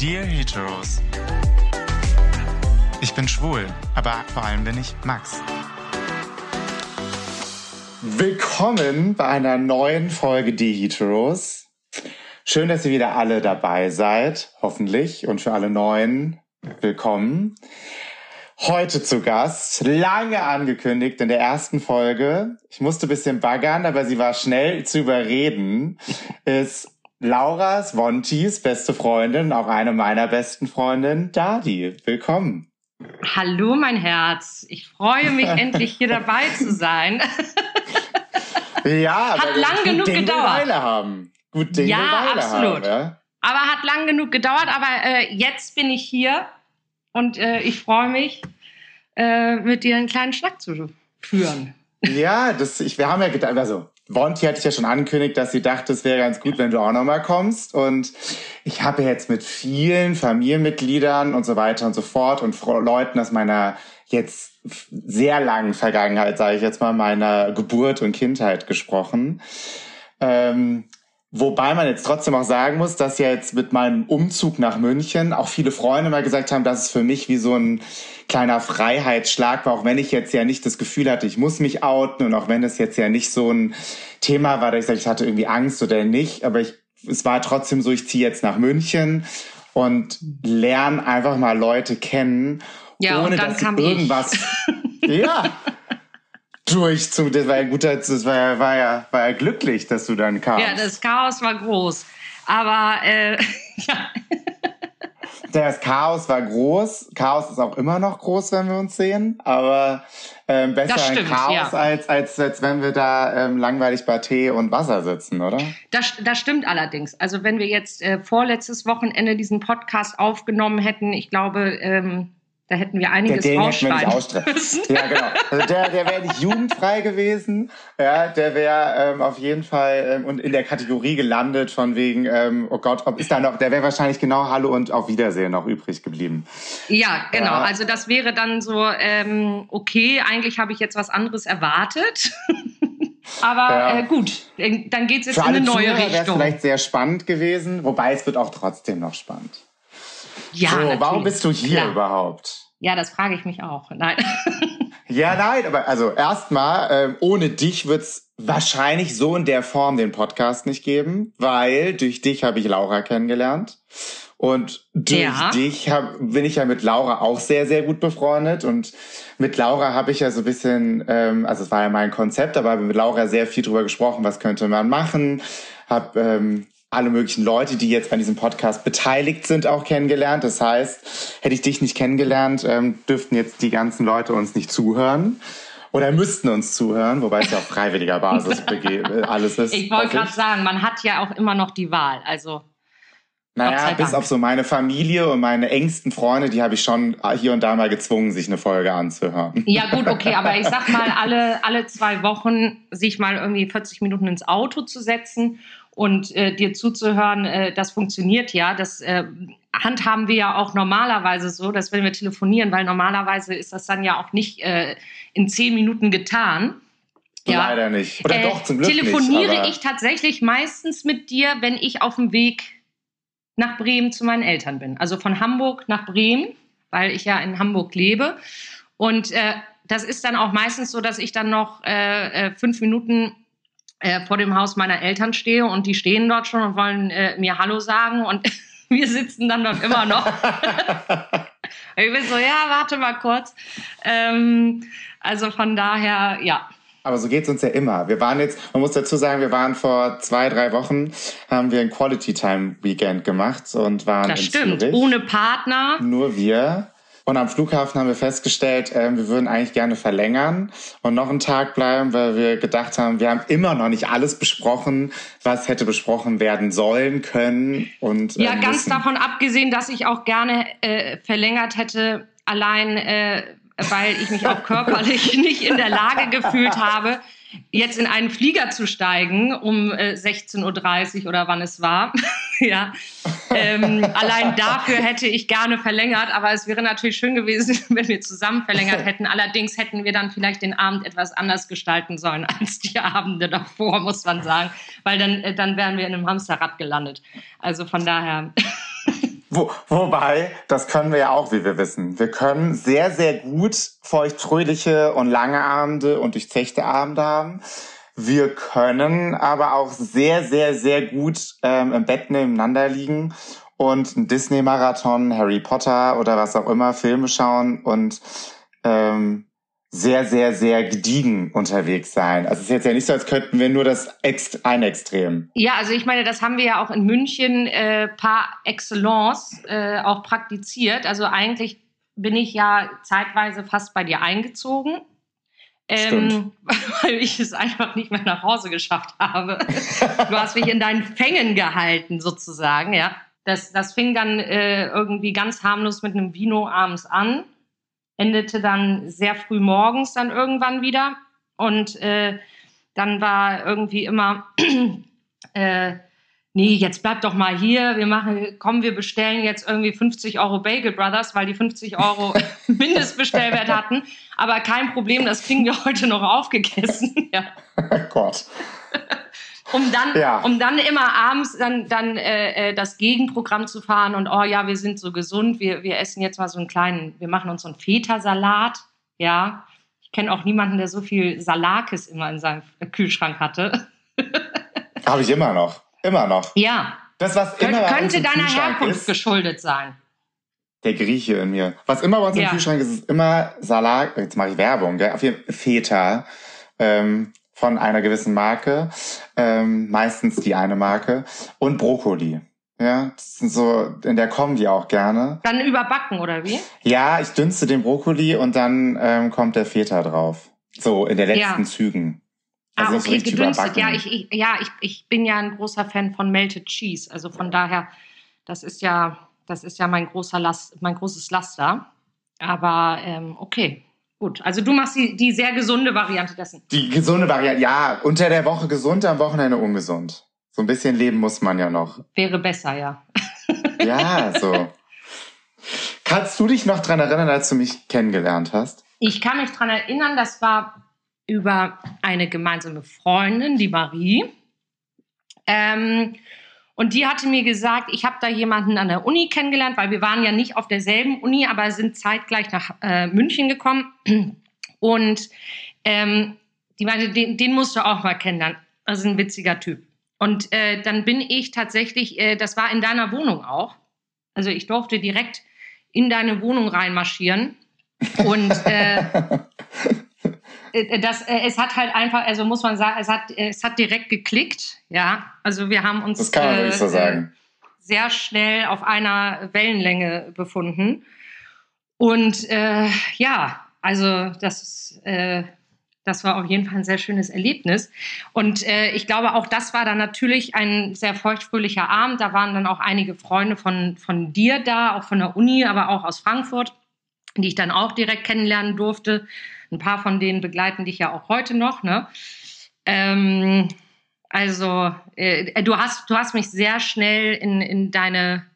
Dear Heteros. Ich bin schwul, aber vor allem bin ich Max. Willkommen bei einer neuen Folge Die Heteros. Schön, dass ihr wieder alle dabei seid, hoffentlich. Und für alle Neuen, willkommen. Heute zu Gast, lange angekündigt in der ersten Folge. Ich musste bisschen baggern, aber sie war schnell zu überreden. Ist Lauras, Wontis beste Freundin, auch eine meiner besten Freundinnen, Dadi. Willkommen. Hallo, mein Herz. Ich freue mich, endlich hier dabei zu sein. ja, hat lang genug Ding gedauert. Weile haben. Gut Ding ja, Weile absolut. Haben, ja? Aber hat lang genug gedauert. Aber äh, jetzt bin ich hier und äh, ich freue mich, äh, mit dir einen kleinen Schnack zu führen. Ja, das, ich, wir haben ja gedacht, also Bonti hatte ich ja schon angekündigt, dass sie dachte, es wäre ganz gut, wenn du auch nochmal kommst. Und ich habe jetzt mit vielen Familienmitgliedern und so weiter und so fort und Leuten aus meiner jetzt sehr langen Vergangenheit, sage ich jetzt mal, meiner Geburt und Kindheit gesprochen. Ähm, Wobei man jetzt trotzdem auch sagen muss, dass ja jetzt mit meinem Umzug nach München auch viele Freunde mal gesagt haben, dass es für mich wie so ein kleiner Freiheitsschlag war, auch wenn ich jetzt ja nicht das Gefühl hatte, ich muss mich outen und auch wenn es jetzt ja nicht so ein Thema war, dass ich sage, ich hatte irgendwie Angst oder nicht, aber ich, es war trotzdem so, ich ziehe jetzt nach München und lerne einfach mal Leute kennen, ja, ohne dass irgendwas. ja, durch zu, das war ja gut, das war ja, war ja, war ja glücklich, dass du dann kamst. Ja, das Chaos war groß. Aber äh, ja. Das Chaos war groß. Chaos ist auch immer noch groß, wenn wir uns sehen. Aber ähm, besser stimmt, ein Chaos, ja. als, als, als wenn wir da ähm, langweilig bei Tee und Wasser sitzen, oder? Das, das stimmt allerdings. Also wenn wir jetzt äh, vorletztes Wochenende diesen Podcast aufgenommen hätten, ich glaube, ähm, da hätten wir einiges der, den rausschneiden müssen. Ja, genau. Also der, der wäre nicht jugendfrei gewesen. Ja, der wäre ähm, auf jeden Fall ähm, und in der Kategorie gelandet von wegen, ähm, oh Gott, ob ist da noch, der wäre wahrscheinlich genau Hallo und auf Wiedersehen noch übrig geblieben. Ja, genau. Ja. Also das wäre dann so, ähm, okay, eigentlich habe ich jetzt was anderes erwartet. Aber Ja. äh, gut, dann geht es jetzt Für in eine neue Zuhörer wäre es Richtung. vielleicht sehr spannend gewesen, wobei es wird auch trotzdem noch spannend. Ja, so, natürlich. warum bist du hier Klar. überhaupt? Ja, das frage ich mich auch. Nein. Ja, nein, aber also erstmal, ähm, ohne dich wird's wahrscheinlich so in der Form den Podcast nicht geben, weil durch dich habe ich Laura kennengelernt. Und durch Ja. dich hab, bin ich ja mit Laura auch sehr, sehr gut befreundet. Und mit Laura habe ich ja so ein bisschen, ähm, also es war ja mein Konzept, aber habe mit Laura sehr viel drüber gesprochen, was könnte man machen. Hab ähm, alle möglichen Leute, die jetzt an diesem Podcast beteiligt sind, auch kennengelernt. Das heißt, hätte ich dich nicht kennengelernt, ähm, dürften jetzt die ganzen Leute uns nicht zuhören. Oder müssten uns zuhören, wobei es ja auf freiwilliger Basis äh, alles ist. Ich wollte gerade sagen, man hat ja auch immer noch die Wahl. Also Naja, bis auf so meine Familie und meine engsten Freunde, die habe ich schon hier und da mal gezwungen, sich eine Folge anzuhören. Ja, gut, okay, aber ich sag mal, alle, alle zwei Wochen sich mal irgendwie 40 Minuten ins Auto zu setzen und äh, dir zuzuhören, äh, das funktioniert ja. Das äh, handhaben wir ja auch normalerweise so, dass wenn wir telefonieren, weil normalerweise ist das dann ja auch nicht äh, in zehn Minuten getan. Ja. Leider nicht. Oder Äh, doch, zum Glück telefoniere nicht. ich tatsächlich meistens mit dir, wenn ich auf dem Weg nach Bremen zu meinen Eltern bin. Also von Hamburg nach Bremen, weil ich ja in Hamburg lebe. Und äh, das ist dann auch meistens so, dass ich dann noch äh, äh, fünf Minuten äh, vor dem Haus meiner Eltern stehe und die stehen dort schon und wollen äh, mir Hallo sagen und wir sitzen dann dort immer noch. ich bin so, ja, warte mal kurz. Ähm, also von daher, ja. Aber so geht's uns ja immer. Wir waren jetzt, man muss dazu sagen, wir waren vor zwei, drei Wochen, haben wir ein Quality Time Weekend gemacht und waren Das in stimmt. Zürich. Ohne Partner. Nur wir. Und am Flughafen haben wir festgestellt, ähm, wir würden eigentlich gerne verlängern und noch einen Tag bleiben, weil wir gedacht haben, wir haben immer noch nicht alles besprochen, was hätte besprochen werden sollen, können und äh, Ja, ganz müssen. davon abgesehen, dass ich auch gerne äh, verlängert hätte, allein äh, weil ich mich auch körperlich nicht in der Lage gefühlt habe, jetzt in einen Flieger zu steigen um äh, 16.30 Uhr oder wann es war. ja. Ähm, allein dafür hätte ich gerne verlängert, aber es wäre natürlich schön gewesen, wenn wir zusammen verlängert hätten. Allerdings hätten wir dann vielleicht den Abend etwas anders gestalten sollen als die Abende davor, muss man sagen, weil dann, äh, dann wären wir in einem Hamsterrad gelandet. Also von daher. Wo, wobei, das können wir ja auch, wie wir wissen. Wir können sehr, sehr gut feuchtfröhliche und lange Abende und durchzechte Abende haben. Wir können aber auch sehr, sehr, sehr gut ähm, im Bett nebeneinander liegen und einen Disney-Marathon, Harry Potter oder was auch immer, Filme schauen und ähm, sehr, sehr, sehr gediegen unterwegs sein. Also es ist jetzt ja nicht so, als könnten wir nur das Ext ein Extrem. Ja, also ich meine, das haben wir ja auch in München äh, par excellence äh, auch praktiziert. Also eigentlich bin ich ja zeitweise fast bei dir eingezogen. Ähm, weil ich es einfach nicht mehr nach Hause geschafft habe. du hast mich in deinen Fängen gehalten, sozusagen, ja. Das, das fing dann äh, irgendwie ganz harmlos mit einem Vino abends an endete dann sehr früh morgens dann irgendwann wieder. Und äh, dann war irgendwie immer, äh, nee, jetzt bleib doch mal hier, wir machen, komm, wir bestellen jetzt irgendwie 50 Euro Bagel Brothers, weil die 50 Euro Mindestbestellwert hatten. Aber kein Problem, das kriegen wir heute noch aufgegessen. ja. Gott um dann, ja. um dann immer abends dann, dann äh, äh, das Gegenprogramm zu fahren und oh ja, wir sind so gesund, wir, wir essen jetzt mal so einen kleinen, wir machen uns so einen Feta-Salat, ja. Ich kenne auch niemanden, der so viel Salakis immer in seinem Kühlschrank hatte. Habe ich immer noch, immer noch. Ja. Das, was immer könnte deiner Herkunft ist, geschuldet sein. Der Grieche in mir. Was immer bei uns ja. im Kühlschrank ist, ist immer Salat, jetzt mache ich Werbung, gell? auf jeden Fall Feta. Ähm, von einer gewissen Marke, ähm, meistens die eine Marke, und Brokkoli. Ja, das sind so, in der kommen die auch gerne. Dann überbacken, oder wie? Ja, ich dünste den Brokkoli und dann ähm, kommt der Feta drauf. So, in den letzten ja. Zügen. Also ah, okay, gedünstet. Ja, ich, ich, ja ich, ich bin ja ein großer Fan von Melted Cheese. Also von daher, das ist ja, das ist ja mein großer Last, mein großes Laster. Aber ähm, okay, Gut, also du machst die, die sehr gesunde Variante dessen. Die gesunde Variante, ja. Unter der Woche gesund, am Wochenende ungesund. So ein bisschen leben muss man ja noch. Wäre besser, ja. ja, so. Kannst du dich noch daran erinnern, als du mich kennengelernt hast? Ich kann mich daran erinnern, das war über eine gemeinsame Freundin, die Marie. Ähm, und die hatte mir gesagt, ich habe da jemanden an der Uni kennengelernt, weil wir waren ja nicht auf derselben Uni, aber sind zeitgleich nach äh, München gekommen. Und ähm, die meinte, den, den musst du auch mal kennenlernen. Das ist ein witziger Typ. Und äh, dann bin ich tatsächlich, äh, das war in deiner Wohnung auch. Also ich durfte direkt in deine Wohnung reinmarschieren. Und äh, das, äh, es hat halt einfach, also muss man sagen, es hat, es hat direkt geklickt, ja. Also wir haben uns das kann man äh, so sagen. sehr schnell auf einer Wellenlänge befunden. Und äh, ja, also das, äh, das war auf jeden Fall ein sehr schönes Erlebnis. Und äh, ich glaube, auch das war dann natürlich ein sehr feuchtfröhlicher Abend. Da waren dann auch einige Freunde von, von dir da, auch von der Uni, aber auch aus Frankfurt, die ich dann auch direkt kennenlernen durfte. Ein paar von denen begleiten dich ja auch heute noch. Ne? Ähm, also äh, du, hast, du hast mich sehr schnell in, in, deine,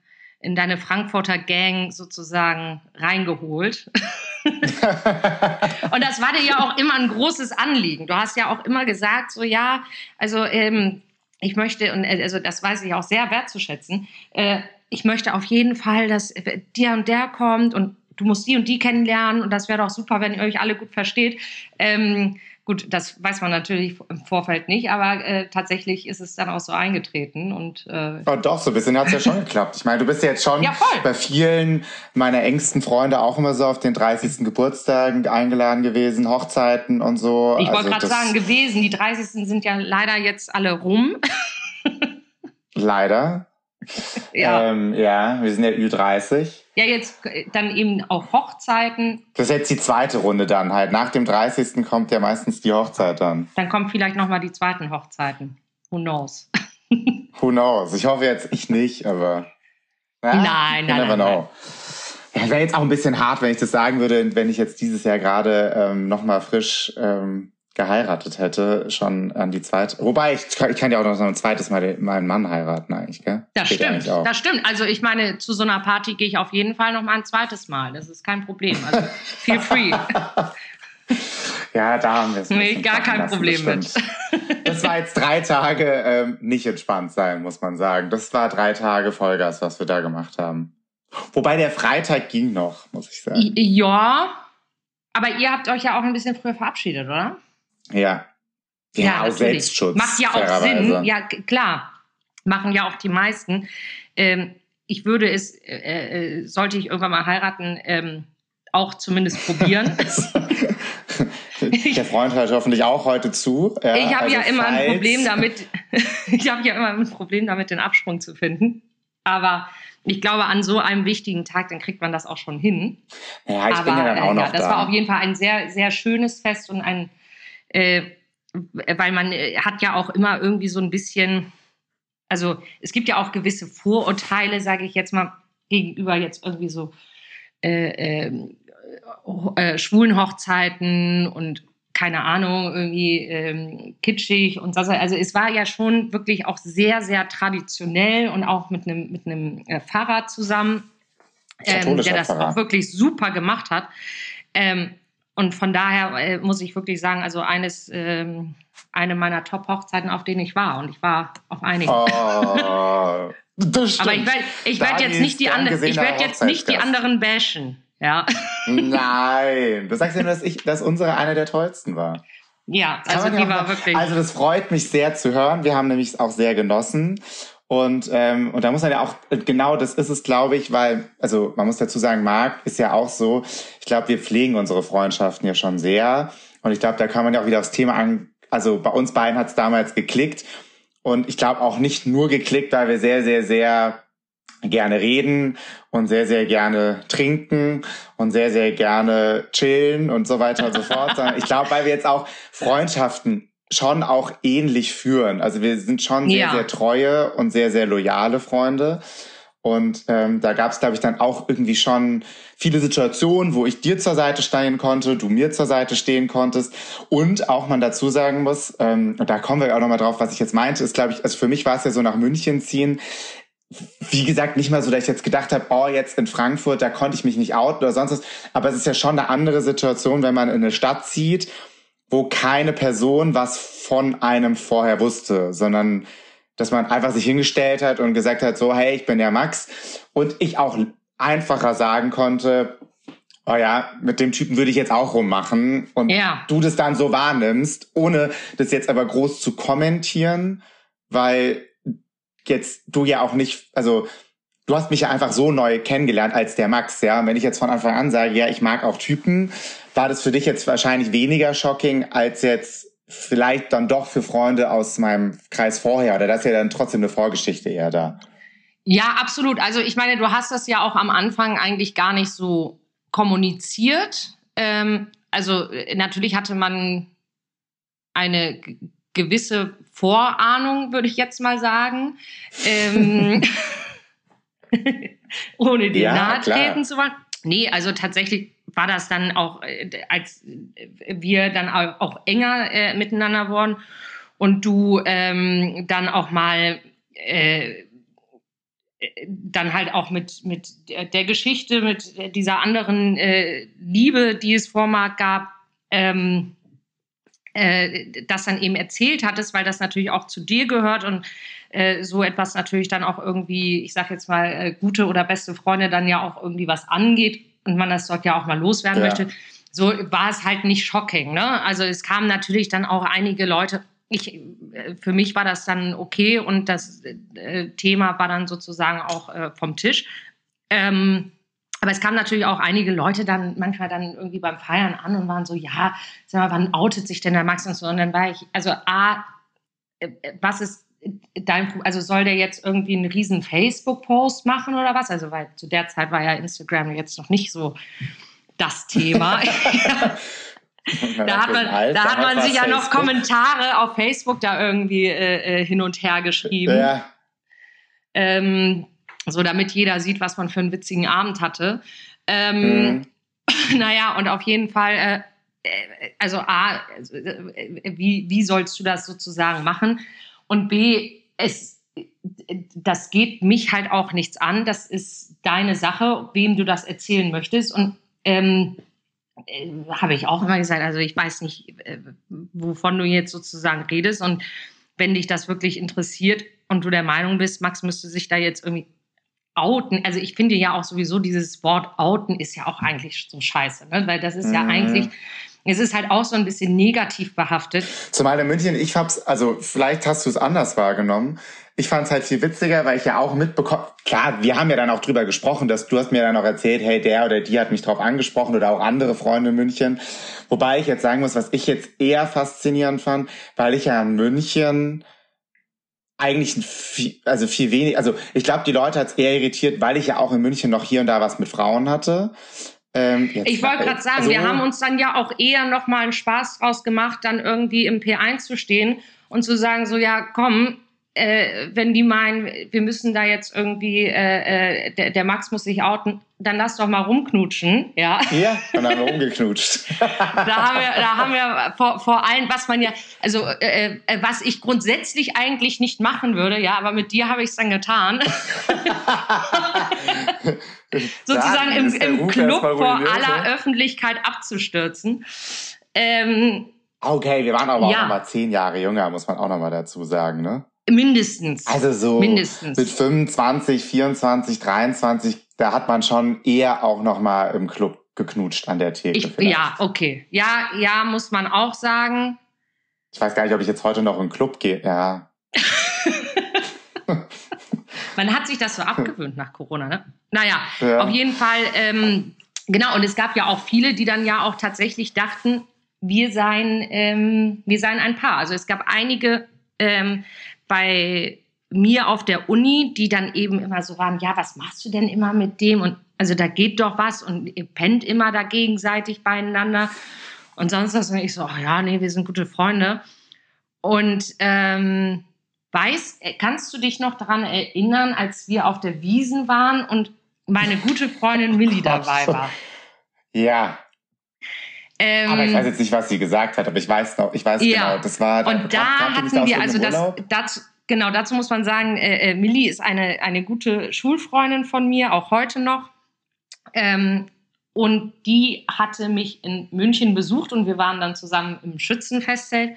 in deine Frankfurter Gang sozusagen reingeholt. und das war dir ja auch immer ein großes Anliegen. Du hast ja auch immer gesagt, so ja, also ähm, ich möchte, und äh, also das weiß ich auch sehr wertzuschätzen, äh, ich möchte auf jeden Fall, dass der und der kommt und du musst die und die kennenlernen und das wäre doch super, wenn ihr euch alle gut versteht. Ähm, gut, das weiß man natürlich im Vorfeld nicht, aber äh, tatsächlich ist es dann auch so eingetreten. Und, äh, oh, doch, so ein bisschen hat es ja schon geklappt. Ich meine, du bist ja jetzt schon ja, bei vielen meiner engsten Freunde auch immer so auf den 30. Geburtstagen eingeladen gewesen, Hochzeiten und so. Ich wollte also, gerade sagen, gewesen. Die 30. sind ja leider jetzt alle rum. leider. ja. Ähm, ja, wir sind ja Ü30. Ja, jetzt äh, dann eben auch Hochzeiten. Das ist jetzt die zweite Runde dann halt. Nach dem 30. kommt ja meistens die Hochzeit dann. Dann kommen vielleicht nochmal die zweiten Hochzeiten. Who knows? Who knows? Ich hoffe jetzt, ich nicht, aber. Ja, nein, nein, nein, nein. Ja, wäre jetzt auch ein bisschen hart, wenn ich das sagen würde, wenn ich jetzt dieses Jahr gerade ähm, nochmal frisch ähm, geheiratet hätte, schon an die zweite. Wobei, ich, ich kann ja auch noch ein zweites Mal meinen Mann heiraten eigentlich, gell? Das Geht stimmt, das stimmt. Also ich meine, zu so einer Party gehe ich auf jeden Fall noch mal ein zweites Mal. Das ist kein Problem. Also feel free. ja, da haben wir es. Nee, gar kein lassen, Problem das mit. Das war jetzt drei Tage ähm, nicht entspannt sein, muss man sagen. Das war drei Tage Vollgas, was wir da gemacht haben. Wobei der Freitag ging noch, muss ich sagen. Ja, aber ihr habt euch ja auch ein bisschen früher verabschiedet, oder? Ja. Ja, ja Selbstschutz. Macht ja auch Sinn. Ja, klar. Machen ja auch die meisten. Ähm, ich würde es, äh, äh, sollte ich irgendwann mal heiraten, ähm, auch zumindest probieren. Der Freund hört hoffentlich auch heute zu. Ja, ich habe also ja immer ein Problem damit, ich habe ja immer ein Problem damit, den Absprung zu finden. Aber ich glaube, an so einem wichtigen Tag, dann kriegt man das auch schon hin. Ja, ich Aber, bin ja dann auch äh, noch ja, das da. war auf jeden Fall ein sehr, sehr schönes Fest und ein, äh, weil man äh, hat ja auch immer irgendwie so ein bisschen, also es gibt ja auch gewisse Vorurteile, sage ich jetzt mal, gegenüber jetzt irgendwie so äh, ähm, äh, schwulen Hochzeiten und keine Ahnung, irgendwie ähm, kitschig und so. Also es war ja schon wirklich auch sehr, sehr traditionell und auch mit einem mit einem äh, Pfarrer zusammen, ähm, der das Pfarrer. auch wirklich super gemacht hat. Ähm, und von daher äh, muss ich wirklich sagen, also eines, ähm, eine meiner Top-Hochzeiten, auf denen ich war. Und ich war auf einigen. Oh, das stimmt. Aber ich werde ich werd jetzt nicht die anderen, ich werde jetzt nicht die anderen bashen. Ja. Nein, du sagst ja nur, dass ich, dass unsere eine der tollsten war. Ja, also die war wirklich. Also das freut mich sehr zu hören. Wir haben nämlich auch sehr genossen. Und, ähm, und da muss man ja auch, genau das ist es, glaube ich, weil, also man muss dazu sagen, Marc ist ja auch so, ich glaube, wir pflegen unsere Freundschaften ja schon sehr. Und ich glaube, da kann man ja auch wieder aufs Thema an, also bei uns beiden hat es damals geklickt. Und ich glaube auch nicht nur geklickt, weil wir sehr, sehr, sehr gerne reden und sehr, sehr gerne trinken und sehr, sehr gerne chillen und so weiter und so fort. ich glaube, weil wir jetzt auch Freundschaften schon auch ähnlich führen. Also wir sind schon sehr, ja. sehr treue und sehr, sehr loyale Freunde. Und ähm, da gab es, glaube ich, dann auch irgendwie schon viele Situationen, wo ich dir zur Seite stehen konnte, du mir zur Seite stehen konntest. Und auch man dazu sagen muss, ähm, und da kommen wir auch nochmal drauf, was ich jetzt meinte, ist, glaube ich, also für mich war es ja so nach München ziehen wie gesagt, nicht mal so, dass ich jetzt gedacht habe, oh, jetzt in Frankfurt, da konnte ich mich nicht outen oder sonst was. Aber es ist ja schon eine andere Situation, wenn man in eine Stadt zieht, wo keine Person was von einem vorher wusste, sondern dass man einfach sich hingestellt hat und gesagt hat, so, hey, ich bin der Max. Und ich auch einfacher sagen konnte, oh ja, mit dem Typen würde ich jetzt auch rummachen. Und ja. du das dann so wahrnimmst, ohne das jetzt aber groß zu kommentieren, weil jetzt du ja auch nicht, also du hast mich ja einfach so neu kennengelernt als der Max, ja. Und wenn ich jetzt von Anfang an sage, ja, ich mag auch Typen, war das für dich jetzt wahrscheinlich weniger shocking als jetzt vielleicht dann doch für Freunde aus meinem Kreis vorher. Oder das ist ja dann trotzdem eine Vorgeschichte eher da. Ja, absolut. Also ich meine, du hast das ja auch am Anfang eigentlich gar nicht so kommuniziert. Ähm, also äh, natürlich hatte man eine gewisse Vorahnung, würde ich jetzt mal sagen. Ähm, ohne die ja, nahe treten zu wollen. Nee, also tatsächlich war das dann auch, äh, als wir dann auch enger äh, miteinander wurden und du ähm, dann auch mal äh, dann halt auch mit, mit der Geschichte, mit dieser anderen äh, Liebe, die es vor Marc gab, ähm, äh, das dann eben erzählt hattest, weil das natürlich auch zu dir gehört und äh, so etwas natürlich dann auch irgendwie, ich sag jetzt mal, äh, gute oder beste Freunde dann ja auch irgendwie was angeht und man das dort ja auch mal loswerden ja. möchte. So war es halt nicht shocking. Ne? Also es kamen natürlich dann auch einige Leute. Ich, äh, für mich war das dann okay und das äh, Thema war dann sozusagen auch äh, vom Tisch. Ähm, aber es kamen natürlich auch einige Leute dann manchmal dann irgendwie beim Feiern an und waren so, ja, sag mal, wann outet sich denn der Max und so? Und dann war ich, also A, was ist dein, also soll der jetzt irgendwie einen riesen Facebook-Post machen oder was? Also, weil zu der Zeit war ja Instagram jetzt noch nicht so das Thema. da hat man, da hat man sich ja noch Kommentare auf Facebook da irgendwie äh, äh, hin und her geschrieben. Ja. Ähm, so damit jeder sieht, was man für einen witzigen Abend hatte. Ähm, mhm. Naja, und auf jeden Fall, äh, äh also A, also, äh, wie, wie sollst du das sozusagen machen? Und B, es, das geht mich halt auch nichts an. Das ist deine Sache, wem du das erzählen möchtest. Und ähm, äh, habe ich auch immer gesagt, also ich weiß nicht, äh, wovon du jetzt sozusagen redest. Und wenn dich das wirklich interessiert und du der Meinung bist, Max müsste sich da jetzt irgendwie outen. Also ich finde ja auch sowieso dieses Wort outen ist ja auch eigentlich so scheiße, ne? weil das ist ja Mhm. eigentlich, es ist halt auch so ein bisschen negativ behaftet. Zumal in München, ich hab's, also vielleicht hast du es anders wahrgenommen. Ich fand's halt viel witziger, weil ich ja auch mitbekommen, klar, wir haben ja dann auch drüber gesprochen, dass du hast mir dann auch erzählt, hey, der oder die hat mich drauf angesprochen oder auch andere Freunde in München. Wobei ich jetzt sagen muss, was ich jetzt eher faszinierend fand, weil ich ja in München eigentlich viel, also viel weniger, also ich glaube, die Leute hat's eher irritiert, weil ich ja auch in München noch hier und da was mit Frauen hatte. Ähm, Ich wollte gerade sagen, also- wir haben uns dann ja auch eher noch mal einen Spaß draus gemacht, dann irgendwie im P1 zu stehen und zu sagen, so ja, komm, äh, wenn die meinen, wir müssen da jetzt irgendwie, äh, äh, der, der Max muss sich outen, dann lass doch mal rumknutschen, ja. Ja, dann haben wir umgeknutscht. Da haben wir, da haben wir vor, vor allem, was man ja, also äh, äh, was ich grundsätzlich eigentlich nicht machen würde, ja, aber mit dir habe ich es dann getan. Sozusagen im, im Club vor aller ne? Öffentlichkeit abzustürzen. Ähm, Okay, wir waren aber Ja. auch noch mal zehn Jahre jünger, muss man auch noch mal dazu sagen, ne? Mindestens. Also so Mindestens. mit 25, 24, 23, da hat man schon eher auch noch mal im Club geknutscht an der Theke. ich, ja, okay. Ja, ja, muss man auch sagen. Ich weiß gar nicht, ob ich jetzt heute noch in den Club gehe. Ja. Man hat sich das so abgewöhnt nach Corona, ne? Naja, Ja. auf jeden Fall, ähm, genau, und es gab ja auch viele, die dann ja auch tatsächlich dachten, wir seien, ähm, wir seien ein Paar. Also es gab einige ähm, bei mir auf der Uni, die dann eben immer so waren, ja, was machst du denn immer mit dem? Und also da geht doch was und ihr pennt immer da gegenseitig beieinander. Und sonst was. Und ich so, ach ja, nee, wir sind gute Freunde. Und ähm, weiß, äh, kannst du dich noch daran erinnern, als wir auf der Wiesen waren und meine gute Freundin Millie dabei war? Ja, Ähm, aber ich weiß jetzt nicht, was sie gesagt hat, aber ich weiß noch, ich weiß Ja. genau, das war und da hatten wir, also das, dazu, genau, dazu muss man sagen, äh, äh, Millie ist eine, eine gute Schulfreundin von mir, auch heute noch. Ähm, und die hatte mich in München besucht und wir waren dann zusammen im Schützenfestzelt.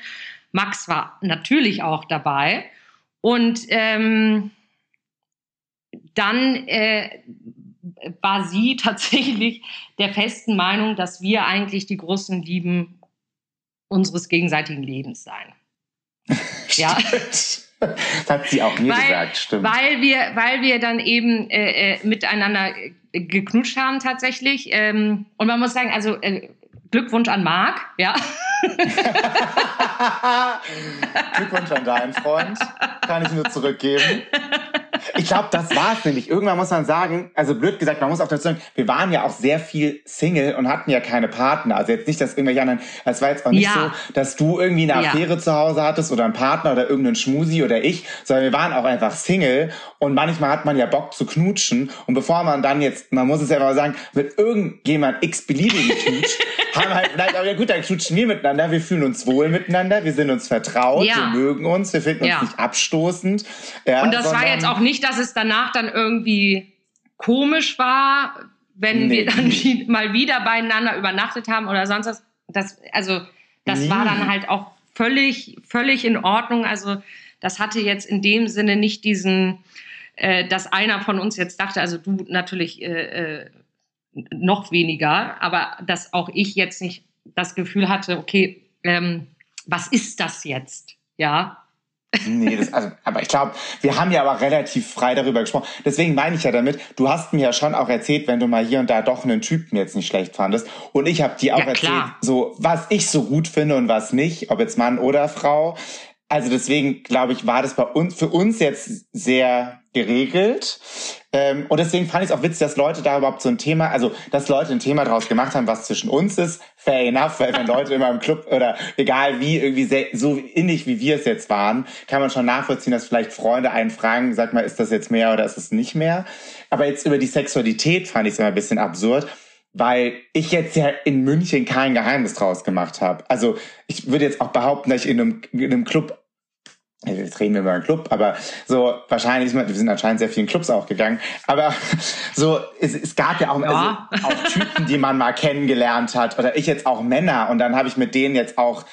Max war natürlich auch dabei. Und ähm, dann äh, war sie tatsächlich der festen Meinung, dass wir eigentlich die großen Lieben unseres gegenseitigen Lebens seien. Ja. das hat sie auch mir Weil- gesagt, stimmt. Weil wir, weil wir dann eben äh, äh, miteinander geknutscht haben tatsächlich. Ähm, und man muss sagen, also äh, Glückwunsch an Marc, ja. Glückwunsch an deinen Freund. Kann ich nur zurückgeben. Ich glaube, das war es nämlich. Irgendwann muss man sagen, also blöd gesagt, man muss auch dazu sagen, wir waren ja auch sehr viel Single und hatten ja keine Partner. Also jetzt nicht, dass irgendwelche anderen, es war jetzt auch nicht Ja. so, dass du irgendwie eine Ja. Affäre zu Hause hattest oder einen Partner oder irgendeinen Schmusi oder ich, sondern wir waren auch einfach Single und manchmal hat man ja Bock zu knutschen und bevor man dann jetzt, man muss es ja mal sagen, mit irgendjemand x-beliebigen knutscht, haben halt vielleicht auch, ja gut, dann knutschen wir miteinander, wir fühlen uns wohl miteinander, wir sind uns vertraut, Ja. wir mögen uns, wir finden uns Ja. nicht abstoßend. Ja, Und das war jetzt auch nicht, dass es danach dann irgendwie komisch war, wenn Nee. wir dann mal wieder beieinander übernachtet haben oder sonst was. Das, also, das Nie. war dann halt auch völlig, völlig in Ordnung. Also, das hatte jetzt in dem Sinne nicht diesen, äh, dass einer von uns jetzt dachte, also du natürlich äh, äh, noch weniger, aber dass auch ich jetzt nicht das Gefühl hatte, okay, ähm, was ist das jetzt? Ja, Nee, das, also, aber ich glaube, wir haben ja aber relativ frei darüber gesprochen. Deswegen meine ich ja damit, du hast mir ja schon auch erzählt, wenn du mal hier und da doch einen Typen jetzt nicht schlecht fandest. Und ich habe dir auch Ja, erzählt, so was ich so gut finde und was nicht, ob jetzt Mann oder Frau. Also deswegen glaube ich, war das bei uns für uns jetzt sehr geregelt. Ähm, und deswegen fand ich es auch witzig, dass Leute da überhaupt so ein Thema, also dass Leute ein Thema draus gemacht haben, was zwischen uns ist. Fair enough, weil wenn Leute immer im Club oder egal wie, irgendwie sehr, so innig wie wir es jetzt waren, kann man schon nachvollziehen, dass vielleicht Freunde einen fragen, sag mal, ist das jetzt mehr oder ist es nicht mehr? Aber jetzt über die Sexualität fand ich es immer ein bisschen absurd weil ich jetzt ja in München kein Geheimnis draus gemacht habe. Also ich würde jetzt auch behaupten, dass ich in einem, in einem Club, jetzt reden wir über einen Club, aber so wahrscheinlich, wir sind anscheinend sehr vielen Clubs auch gegangen, aber so, es, es gab ja auch, Ja. Also, auch Typen, die man mal kennengelernt hat oder ich jetzt auch Männer und dann habe ich mit denen jetzt auch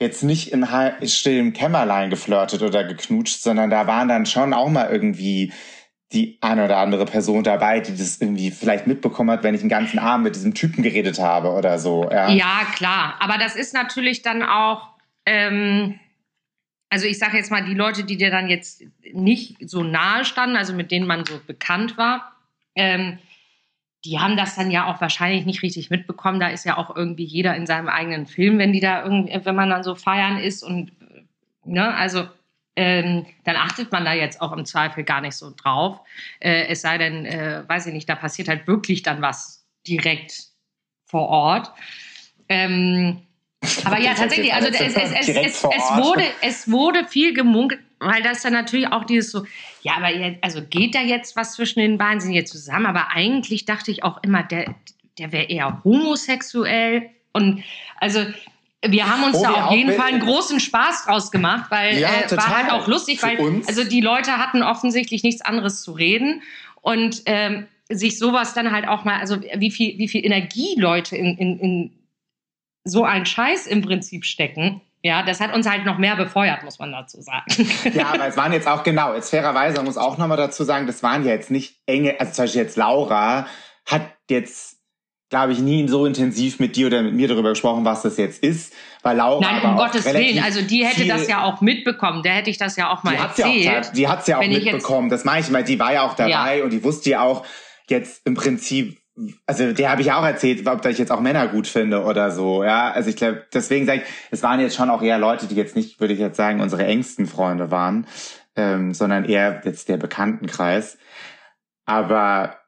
jetzt nicht im stillen Kämmerlein geflirtet oder geknutscht, sondern da waren dann schon auch mal irgendwie die eine oder andere Person dabei, die das irgendwie vielleicht mitbekommen hat, wenn ich den ganzen Abend mit diesem Typen geredet habe oder so. Ja, ja klar. Aber das ist natürlich dann auch, ähm, also ich sage jetzt mal, die Leute, die dir dann jetzt nicht so nahe standen, also mit denen man so bekannt war, ähm, die haben das dann ja auch wahrscheinlich nicht richtig mitbekommen. Da ist ja auch irgendwie jeder in seinem eigenen Film, wenn die da irgendwie, wenn man dann so feiern ist und ne, also ähm, dann achtet man da jetzt auch im Zweifel gar nicht so drauf. Äh, es sei denn, äh, weiß ich nicht, da passiert halt wirklich dann was direkt vor Ort. Ähm, aber ja, tatsächlich, also es, es, es, wurde, es wurde viel gemunkelt, weil das dann natürlich auch dieses so, ja, aber jetzt, also geht da jetzt was zwischen den beiden, sind jetzt zusammen, aber eigentlich dachte ich auch immer, der, der wäre eher homosexuell und also wir haben uns oh, da auf jeden Fall einen großen Spaß draus gemacht, weil ja, äh, war halt auch lustig, weil also die Leute hatten offensichtlich nichts anderes zu reden und ähm, sich sowas dann halt auch mal, also wie viel, wie viel Energie Leute in, in, in so einen Scheiß im Prinzip stecken. Ja, das hat uns halt noch mehr befeuert, muss man dazu sagen. Ja, aber es waren jetzt auch genau, jetzt fairerweise muss auch nochmal dazu sagen, das waren ja jetzt nicht enge, also zum Beispiel jetzt Laura hat jetzt glaube ich, nie so intensiv mit dir oder mit mir darüber gesprochen, was das jetzt ist, weil Laura. Nein, um Gottes Willen, also die hätte das ja auch mitbekommen, der hätte ich das ja auch mal die erzählt. Ja auch, die hat es ja auch mitbekommen, das meine ich mal, die war ja auch dabei ja. und die wusste ja auch jetzt im Prinzip, also der habe ich ja auch erzählt, ob ich jetzt auch Männer gut finde oder so, ja, also ich glaube, deswegen sage ich, es waren jetzt schon auch eher Leute, die jetzt nicht, würde ich jetzt sagen, unsere engsten Freunde waren, ähm, sondern eher jetzt der Bekanntenkreis. Aber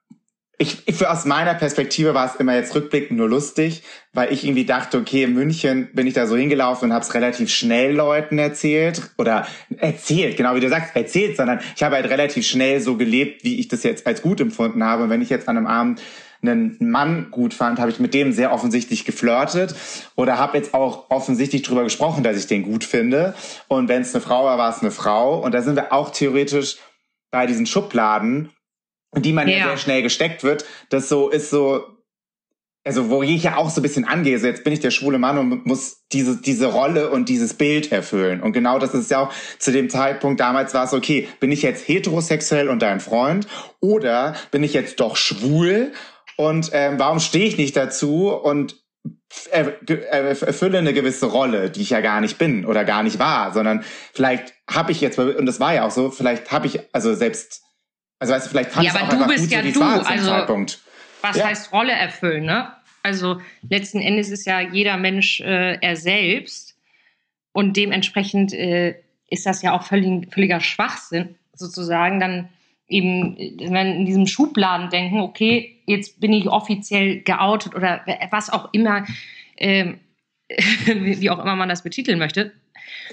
ich, ich, aus meiner Perspektive war es immer jetzt rückblickend nur lustig, weil ich irgendwie dachte, okay, in München bin ich da so hingelaufen und habe es relativ schnell Leuten erzählt oder erzählt, genau wie du sagst, erzählt, sondern ich habe halt relativ schnell so gelebt, wie ich das jetzt als gut empfunden habe. Und wenn ich jetzt an einem Abend einen Mann gut fand, habe ich mit dem sehr offensichtlich geflirtet oder habe jetzt auch offensichtlich drüber gesprochen, dass ich den gut finde. Und wenn es eine Frau war, war es eine Frau. Und da sind wir auch theoretisch bei diesen Schubladen, die man ja. ja sehr schnell gesteckt wird. Das so ist so, also wo ich ja auch so ein bisschen angehe, so jetzt bin ich der schwule Mann und muss diese, diese Rolle und dieses Bild erfüllen. Und genau das ist ja auch zu dem Zeitpunkt damals war es, okay, bin ich jetzt heterosexuell und dein Freund oder bin ich jetzt doch schwul und ähm, warum stehe ich nicht dazu und erfülle eine gewisse Rolle, die ich ja gar nicht bin oder gar nicht war, sondern vielleicht habe ich jetzt, und das war ja auch so, vielleicht habe ich, also selbst also weißt du, vielleicht fand ja, aber du bist ja so, du. Also, Zeitpunkt. was ja. heißt Rolle erfüllen, ne? Also letzten Endes ist ja jeder Mensch äh, er selbst und dementsprechend äh, ist das ja auch völlig, völliger Schwachsinn, sozusagen dann eben wenn in diesem Schubladen denken, okay, jetzt bin ich offiziell geoutet oder was auch immer, äh, wie auch immer man das betiteln möchte.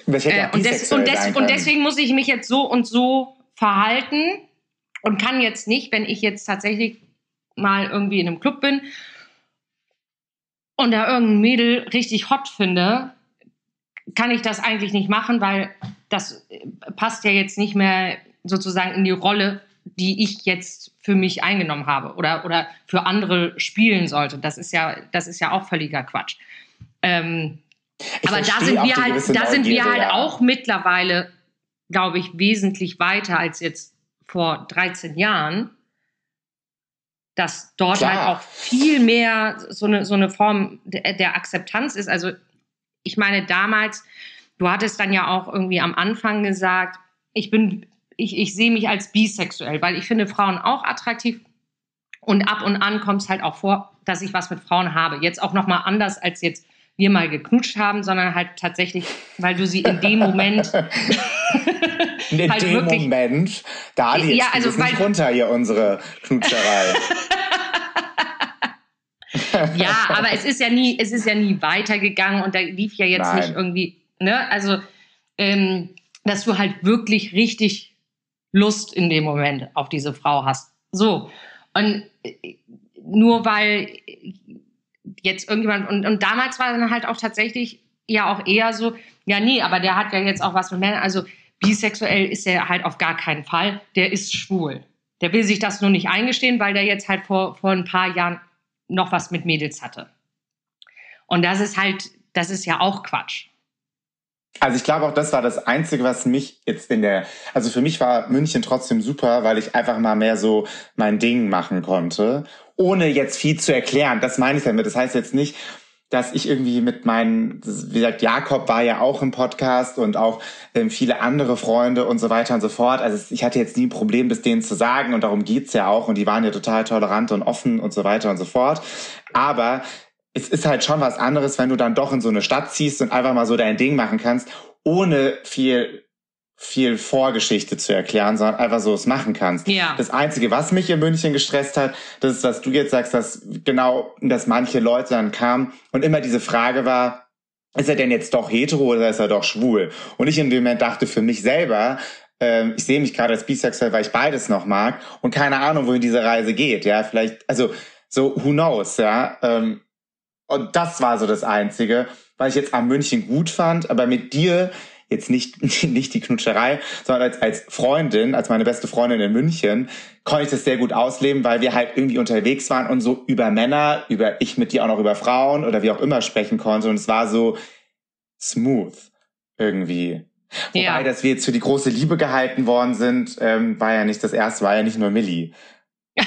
Äh, und, des, und, des, und deswegen muss ich mich jetzt so und so verhalten, und kann jetzt nicht, wenn ich jetzt tatsächlich mal irgendwie in einem Club bin und da irgendein Mädel richtig hot finde, kann ich das eigentlich nicht machen, weil das passt ja jetzt nicht mehr sozusagen in die Rolle, die ich jetzt für mich eingenommen habe oder, oder für andere spielen sollte. Das ist ja, das ist ja auch völliger Quatsch. Ähm, aber da sind wir halt, da sind wir halt auch mittlerweile, glaube ich, wesentlich weiter als jetzt vor 13 Jahren, dass dort Klar. halt auch viel mehr so eine, so eine Form der, der Akzeptanz ist. Also ich meine, damals, du hattest dann ja auch irgendwie am Anfang gesagt, ich bin, ich, ich sehe mich als bisexuell, weil ich finde Frauen auch attraktiv. Und ab und an kommt es halt auch vor, dass ich was mit Frauen habe. Jetzt auch nochmal anders als jetzt wir mal geknutscht haben, sondern halt tatsächlich, weil du sie in dem Moment. in halt dem wirklich, Moment, da jetzt ja, also, nicht runter hier unsere Knutscherei. ja, aber es ist ja nie, es ist ja nie weitergegangen und da lief ja jetzt Nein. nicht irgendwie, ne? Also, ähm, dass du halt wirklich richtig Lust in dem Moment auf diese Frau hast. So. Und äh, nur weil jetzt irgendjemand, und, und damals war dann halt auch tatsächlich ja auch eher so, ja, nee, aber der hat ja jetzt auch was mit Männern, also bisexuell ist er halt auf gar keinen Fall, der ist schwul. Der will sich das nur nicht eingestehen, weil der jetzt halt vor, vor ein paar Jahren noch was mit Mädels hatte. Und das ist halt, das ist ja auch Quatsch. Also ich glaube auch, das war das Einzige, was mich jetzt in der, also für mich war München trotzdem super, weil ich einfach mal mehr so mein Ding machen konnte, ohne jetzt viel zu erklären. Das meine ich damit. Das heißt jetzt nicht, dass ich irgendwie mit meinen, wie gesagt, Jakob war ja auch im Podcast und auch ähm, viele andere Freunde und so weiter und so fort. Also ich hatte jetzt nie ein Problem, das denen zu sagen und darum geht's ja auch und die waren ja total tolerant und offen und so weiter und so fort. Aber es ist halt schon was anderes, wenn du dann doch in so eine Stadt ziehst und einfach mal so dein Ding machen kannst, ohne viel viel Vorgeschichte zu erklären, sondern einfach so es machen kannst. Ja. Das Einzige, was mich in München gestresst hat, das ist, was du jetzt sagst, dass genau, dass manche Leute dann kamen und immer diese Frage war, ist er denn jetzt doch hetero oder ist er doch schwul? Und ich in dem Moment dachte für mich selber, ähm, ich sehe mich gerade als bisexuell, weil ich beides noch mag und keine Ahnung, wohin diese Reise geht. Ja, vielleicht, also so, who knows, ja. Ähm, und das war so das Einzige, was ich jetzt am München gut fand. Aber mit dir jetzt nicht, nicht die Knutscherei, sondern als, als Freundin, als meine beste Freundin in München, konnte ich das sehr gut ausleben, weil wir halt irgendwie unterwegs waren und so über Männer, über ich mit dir auch noch über Frauen oder wie auch immer sprechen konnte. Und es war so smooth irgendwie. Wobei, Ja. dass wir jetzt für die große Liebe gehalten worden sind, ähm, war ja nicht das erste, war ja nicht nur Millie.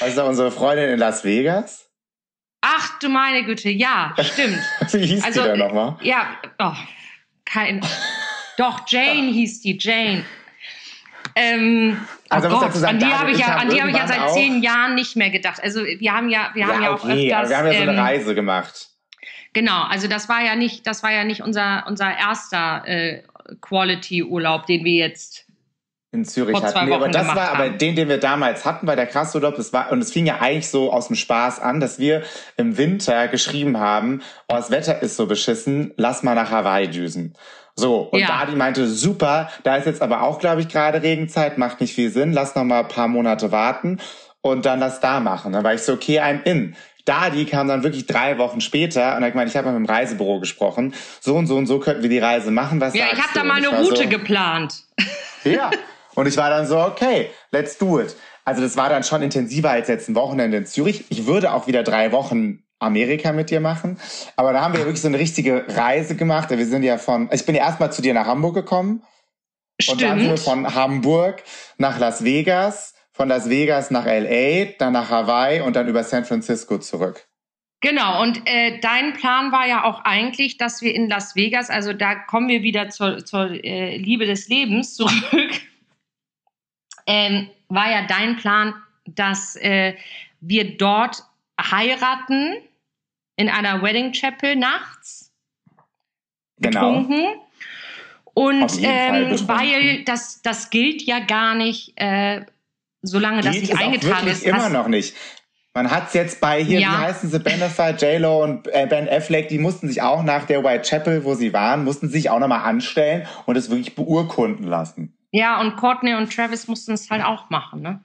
Also unsere Freundin in Las Vegas? Ach du meine Güte, ja, stimmt. Wie hieß Also, die denn nochmal? Ja, oh, kein. Doch, Jane hieß die, Jane. Ähm, Also, oh Gott, sagen, an die habe ich ja, habe ich ja seit zehn Jahren nicht mehr gedacht. Also wir haben ja, wir haben ja auch okay, aber öfters. wir haben ja so eine ähm, Reise gemacht. Genau, also das war ja nicht, das war ja nicht unser unser erster äh, Quality-Urlaub, den wir jetzt. In Zürich vor hatten. Nee, aber das war aber den, den wir damals hatten bei der Krassurlaub, das war, und es fing ja eigentlich so aus dem Spaß an, dass wir im Winter geschrieben haben, oh, das Wetter ist so beschissen, lass mal nach Hawaii düsen. So, und Ja. Dadi meinte, super, da ist jetzt aber auch, glaube ich, gerade Regenzeit, macht nicht viel Sinn, lass noch mal ein paar Monate warten und dann das da machen. Dann war ich so, okay, I'm in. Dadi kam dann wirklich drei Wochen später und hat gemeint, ich habe mal mit dem Reisebüro gesprochen, so und so und so könnten wir die Reise machen. Was Ja, ich habe da mal eine Route so, geplant. ja. Und ich war dann so, okay, let's do it. Also das war dann schon intensiver als jetzt ein Wochenende in Zürich. Ich würde auch wieder drei Wochen Amerika mit dir machen. Aber da haben wir wirklich so eine richtige Reise gemacht. Wir sind ja von, ich bin ja erstmal zu dir nach Hamburg gekommen. Und dann sind wir Stimmt. von Hamburg nach Las Vegas, von Las Vegas nach LA, dann nach Hawaii und dann über San Francisco zurück. Genau, und äh, dein Plan war ja auch eigentlich, dass wir in Las Vegas, also da kommen wir wieder zur, zur äh, Liebe des Lebens zurück, ähm, war ja dein Plan, dass äh, wir dort heiraten in einer Wedding Chapel nachts, Genau. Und ähm, weil das, das gilt ja gar nicht, äh, solange das Geht nicht eingetragen ist. immer noch nicht. Man hat es jetzt bei hier, Ja. wie heißen sie, Benefit, J-Lo und äh, Ben Affleck, die mussten sich auch nach der Whitechapel, wo sie waren, mussten sich auch nochmal anstellen und es wirklich beurkunden lassen. Ja, und Courtney und Travis mussten es halt auch machen, ne?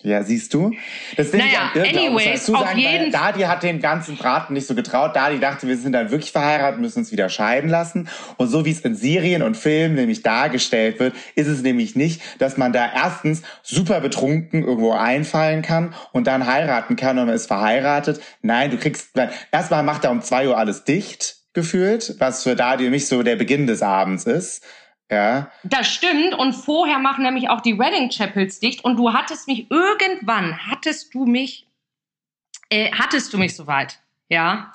Ja, siehst du? Das finde Naja, ich muss man anyways, dazu auf sagen, jeden- weil Dadi hat den ganzen Braten nicht so getraut. Dadi dachte, wir sind dann wirklich verheiratet, müssen uns wieder scheiden lassen. Und so wie es in Serien und Filmen nämlich dargestellt wird, ist es nämlich nicht, dass man da erstens super betrunken irgendwo einfallen kann und dann heiraten kann und man ist verheiratet. Nein, du kriegst, erstmal macht er um zwei Uhr alles dicht, gefühlt, was für Dadi und mich so der Beginn des Abends ist. Ja, Das stimmt. Und vorher machen nämlich auch die Wedding Chapels dicht. Und du hattest mich irgendwann, hattest du mich, äh, hattest du mich soweit. Ja.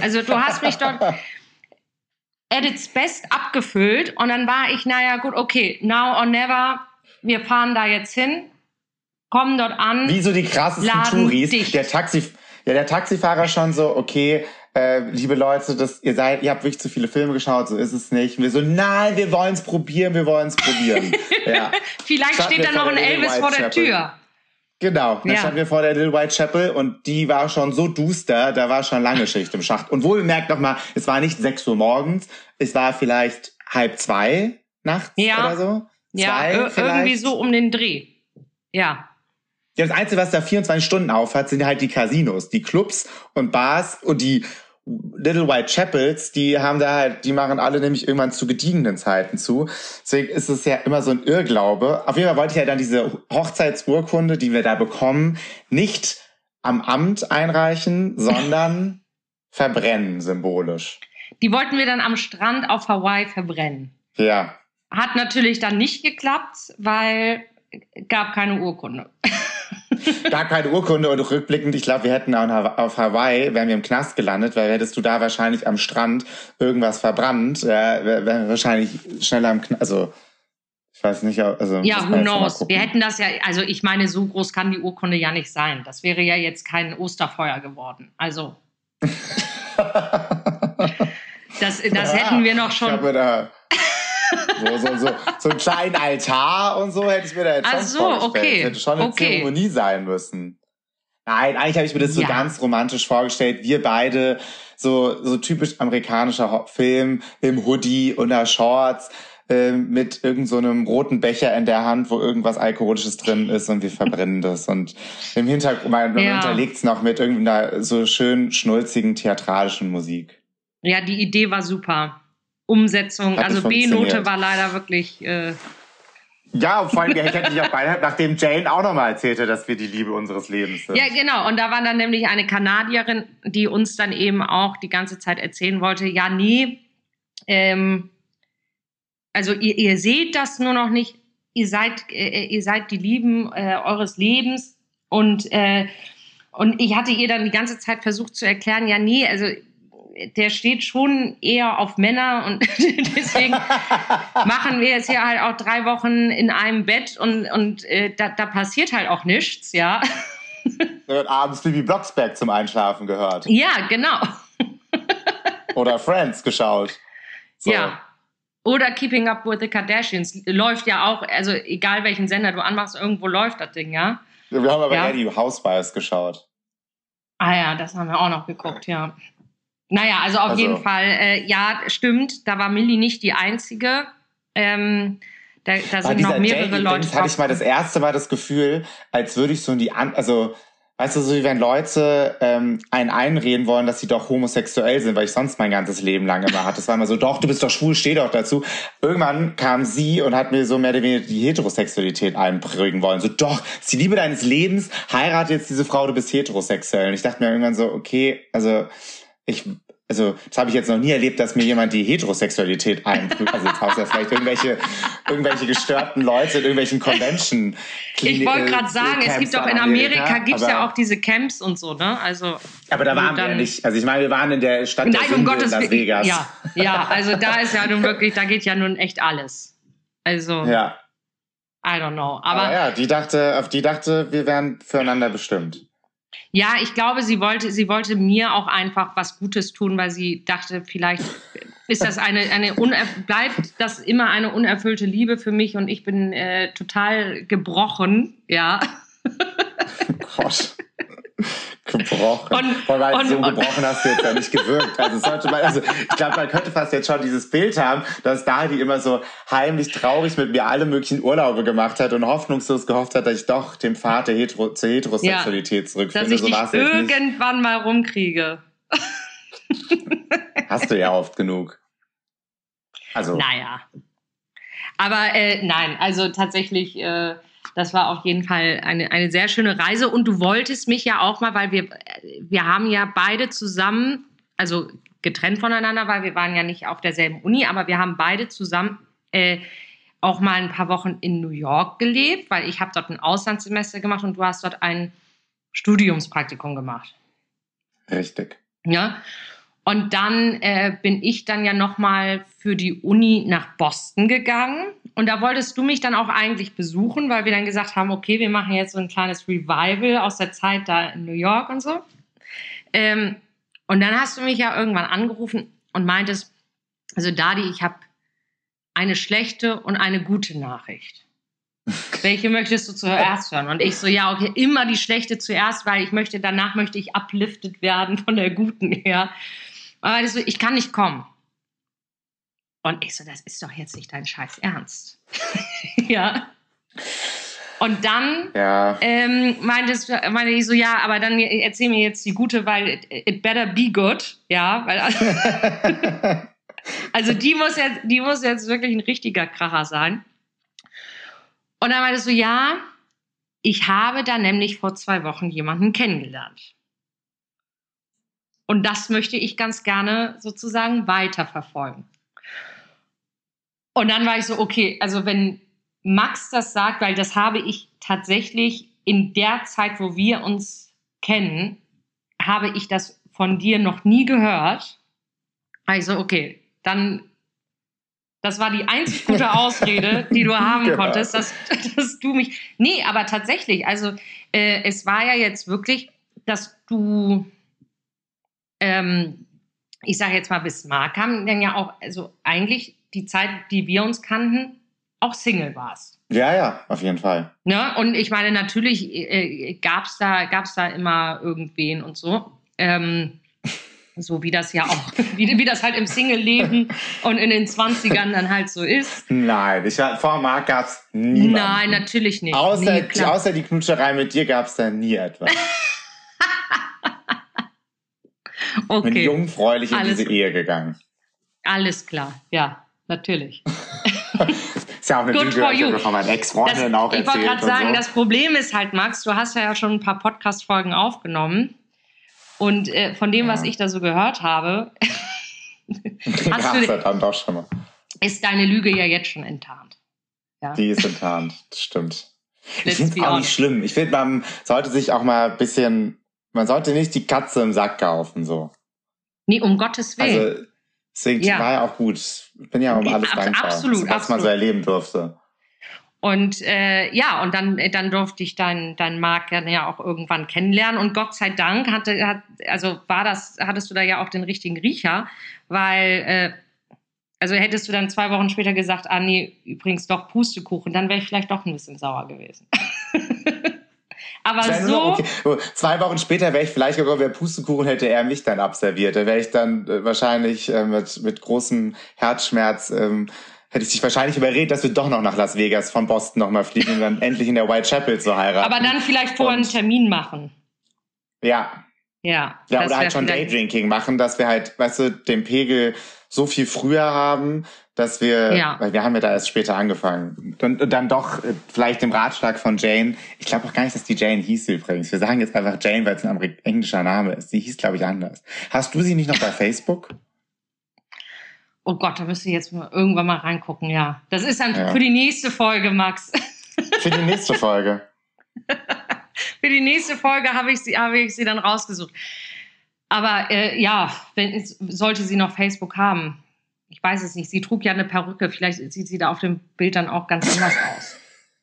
Also du hast mich dort at its best abgefüllt. Und dann war ich, naja, gut, okay, now or never. Wir fahren da jetzt hin, kommen dort an. Wie so die krassesten Touris. dicht. Der Taxi, ja, der Taxifahrer schon so, okay, äh, liebe Leute, das, ihr seid, ihr habt wirklich zu viele Filme geschaut, so ist es nicht. Und wir so, nein, wir wollen es probieren, wir wollen es probieren. ja, Vielleicht Standen steht da noch ein Elvis vor der. Tür. genau. Dann Ja. standen wir vor der Little White Chapel und die war schon so duster, da war schon lange Schicht im Schacht. Und wohlbemerkt nochmal, es war nicht 6 Uhr morgens, es war vielleicht halb zwei nachts Ja. oder so. Ja, Zwei ir- vielleicht. irgendwie so um den Dreh. Ja. Ja, das Einzige, was da 24 Stunden auf hat, sind halt die Casinos, die Clubs und Bars und die Little White Chapels, die haben da halt, die machen alle nämlich irgendwann zu gediegenen Zeiten zu. Deswegen ist es ja immer so ein Irrglaube. Auf jeden Fall wollte ich ja dann diese Hochzeitsurkunde, die wir da bekommen, nicht am Amt einreichen, sondern verbrennen symbolisch. die wollten wir dann am Strand auf Hawaii verbrennen. Ja. Hat natürlich dann nicht geklappt, weil gab keine Urkunde. Gar keine Urkunde und rückblickend, ich glaube, wir hätten auf Hawaii, wären wir im Knast gelandet, weil hättest du da wahrscheinlich am Strand irgendwas verbrannt, äh, wären wir wahrscheinlich schneller im Knast, also ich weiß nicht, also. Ja, who knows? Wir hätten das ja, also ich meine, so groß kann die Urkunde ja nicht sein. Das wäre ja jetzt kein Osterfeuer geworden. Also. das das ja, hätten wir noch schon. Ich habe da so, so, so, so einen kleinen Altar und so hätte ich mir da jetzt Ach schon so, vorgestellt. okay. Das hätte schon eine okay. Zeremonie sein müssen. Nein, eigentlich habe ich mir das so Ja. ganz romantisch vorgestellt. Wir beide, so, so typisch amerikanischer Film, im Hoodie und der Shorts, ähm, mit irgend so einem roten Becher in der Hand, wo irgendwas Alkoholisches drin ist und wir verbrennen das. Und im Hintergrund, man, man Ja. unterlegt es noch mit irgendeiner so schön schnulzigen theatralischen Musik. Ja, die Idee war super. Umsetzung, Hat also B-Note war leider wirklich. Äh, Ja, und vor allem, ich hätte dich auch beide, nachdem Jane auch nochmal erzählte, dass wir die Liebe unseres Lebens sind. ja, genau. Und da war dann nämlich eine Kanadierin, die uns dann eben auch die ganze Zeit erzählen wollte: Ja, nee, ähm, also ihr, ihr seht das nur noch nicht. Ihr seid, äh, ihr seid die Lieben äh, eures Lebens. Und, äh, und ich hatte ihr dann die ganze Zeit versucht zu erklären: Ja, nee, also der steht schon eher auf Männer und deswegen machen wir jetzt hier halt auch drei Wochen in einem Bett und, und äh, da, da passiert halt auch nichts, ja. Da wird abends Bibi Blocksberg zum Einschlafen gehört. Ja, genau. Oder Friends geschaut. So. Ja. Oder Keeping Up with the Kardashians läuft ja auch, also egal welchen Sender du anmachst, irgendwo läuft das Ding, ja. Wir haben aber Ja. eher die Housewives geschaut. Ah ja, das haben wir auch noch geguckt, ja. Naja, also auf Also- jeden Fall, äh, ja, stimmt, da war Millie nicht die Einzige. Ähm, da, da sind noch mehrere Jane Leute Events hatte ich mal das erste Mal das Gefühl, als würde ich so in die an, also weißt du, so wie wenn Leute ähm, einen einreden wollen, dass sie doch homosexuell sind, weil ich sonst mein ganzes Leben lang immer hatte. Das war immer so, doch, du bist doch schwul, steh doch dazu. Irgendwann kam sie und hat mir so mehr oder weniger die Heterosexualität einprägen wollen. So, doch, ist die Liebe deines Lebens, heirate jetzt diese Frau, du bist heterosexuell. Und ich dachte mir irgendwann so, okay, also ich, also das habe ich jetzt noch nie erlebt, dass mir jemand die Heterosexualität einprügt. Also jetzt außer vielleicht irgendwelche, irgendwelche gestörten Leute in irgendwelchen Convention. Ich wollte äh, gerade sagen, es Camps gibt doch in Amerika, gibt es ja auch diese Camps und so, ne? Also Aber da waren wir ja nicht. Also ich meine, wir waren in der Stadt der Nein, um Sünde Gottes in Las. Vegas. Ja, ja, also da ist ja nun wirklich, da geht ja nun echt alles. Also, ja. I don't know. Aber, Aber ja, die dachte, auf die dachte, wir wären füreinander bestimmt. Ja, ich glaube, sie wollte, sie wollte mir auch einfach was Gutes tun, weil sie dachte, vielleicht ist das eine, eine bleibt das immer eine unerfüllte Liebe für mich und ich bin äh, total gebrochen, ja. Gott. gebrochen. Und- Vor allem und- so gebrochen hast du jetzt ja nicht gewirkt. Also, sollte man, also ich glaube, man könnte fast jetzt schon dieses Bild haben, dass Dali immer so heimlich traurig mit mir alle möglichen Urlaube gemacht hat und hoffnungslos gehofft hat, dass ich doch dem Pfad der Hetero zur Heterosexualität Dass zurückfinde. ich So dich nicht. irgendwann mal rumkriege. Hast du ja oft genug. Also, Naja. Aber äh, nein, also tatsächlich, äh, das war auf jeden Fall eine, eine sehr schöne Reise. Und du wolltest mich ja auch mal, weil wir, wir haben ja beide zusammen, also getrennt voneinander, weil wir waren ja nicht auf derselben Uni, aber wir haben beide zusammen äh, auch mal ein paar Wochen in New York gelebt, weil ich habe dort ein Auslandssemester gemacht und du hast dort ein Studiumspraktikum gemacht. richtig. Ja. Und dann äh, bin ich dann ja nochmal für die Uni nach Boston gegangen. Und da wolltest du mich dann auch eigentlich besuchen, weil wir dann gesagt haben, okay, wir machen jetzt so ein kleines Revival aus der Zeit da in New York und so. Ähm, und dann hast du mich ja irgendwann angerufen und meintest, also Dadi, ich habe eine schlechte und eine gute Nachricht. Welche möchtest du zuerst hören? Und ich so, ja, okay, immer die schlechte zuerst, weil ich möchte, danach möchte ich uplifted werden von der guten her. Aber so, ich kann nicht kommen. Und ich so, das ist doch jetzt nicht dein Scheiß Ernst. ja. Und dann Ja. ähm, meintest, du- meinte ich so, ja, aber dann erzähl mir jetzt die gute, weil it, it better be good. Ja, weil also die muss jetzt, die muss jetzt wirklich ein richtiger Kracher sein. Und dann meintest du, ja, ich habe da nämlich vor zwei Wochen jemanden kennengelernt. Und das möchte ich ganz gerne sozusagen weiterverfolgen. Und dann war ich so, okay, also wenn Max das sagt, weil das habe ich tatsächlich in der Zeit, wo wir uns kennen, habe ich das von dir noch nie gehört. Also, okay, dann, das war die einzig gute Ausrede, die du haben genau. konntest, dass, dass du mich. Nee, aber tatsächlich, also, äh, es war ja jetzt wirklich, dass du, ähm, ich sage jetzt mal, bis Mark kam, dann ja auch, also eigentlich die Zeit, die wir uns kannten, auch Single warst. Ja, ja, auf jeden Fall. Ne? Und ich meine, natürlich äh, gab es da, gab's da immer irgendwen und so. Ähm, so wie das ja auch, wie, wie das halt im Single-Leben und in den 20ern dann halt so ist. Nein, ich, vor Marc gab es niemanden. Nein, natürlich nicht. Außer, nee, die, außer die Knutscherei mit dir gab es da nie etwas. okay. Bin jungfräulich in Alles diese Ehe gegangen. Alles klar, ja, natürlich. ist ja auch eine Good Lüge, ich von meinen Ex-Freundinnen auch Ich wollte gerade sagen, so. das Problem ist halt, Max, du hast ja schon ein paar Podcast-Folgen aufgenommen. Und äh, von dem, ja. was ich da so gehört habe, hast du, dann doch schon mal. ist deine Lüge ja jetzt schon enttarnt. Ja? Die ist enttarnt, das stimmt. ich finde es auch nicht schlimm. Ich finde, man sollte sich auch mal ein bisschen, man sollte nicht die Katze im Sack kaufen, so. Nee, um Gottes Willen. Also, deswegen ja. war ja auch gut. Ich bin ja um alles Ab, dankbar, absolut, was absolut. man so erleben durfte. Und äh, ja, und dann, dann durfte ich deinen dein Marc ja auch irgendwann kennenlernen. Und Gott sei Dank hatte, hat, also war das, hattest du da ja auch den richtigen Riecher, weil äh, also hättest du dann zwei Wochen später gesagt, ah nee, übrigens doch Pustekuchen, dann wäre ich vielleicht doch ein bisschen sauer gewesen. Aber so. Okay. Zwei Wochen später wäre ich vielleicht gekommen, wer Pustekuchen hätte er mich dann abserviert. Da wäre ich dann äh, wahrscheinlich äh, mit, mit großem Herzschmerz ähm, hätte ich dich wahrscheinlich überredet, dass wir doch noch nach Las Vegas von Boston nochmal fliegen und dann endlich in der Whitechapel zu heiraten. Aber dann vielleicht vorher einen Termin machen. Ja. Ja. Ja, oder halt schon Daydrinking machen, dass wir halt, weißt du, den Pegel so viel früher haben, dass wir, ja. weil wir haben ja da erst später angefangen. Und, und dann doch äh, vielleicht dem Ratschlag von Jane, ich glaube auch gar nicht, dass die Jane hieß übrigens. Wir sagen jetzt einfach Jane, weil es ein englischer Name ist. Sie hieß, glaube ich, anders. Hast du sie nicht noch bei Facebook? Oh Gott, da müsste ich jetzt mal irgendwann mal reingucken, ja. Das ist dann ja. für die nächste Folge, Max. Für die nächste Folge. für die nächste Folge habe ich, sie, hab ich sie dann rausgesucht. Aber äh, ja, wenn, sollte sie noch Facebook haben. Ich weiß es nicht. Sie trug ja eine Perücke. Vielleicht sieht sie da auf dem Bild dann auch ganz anders aus.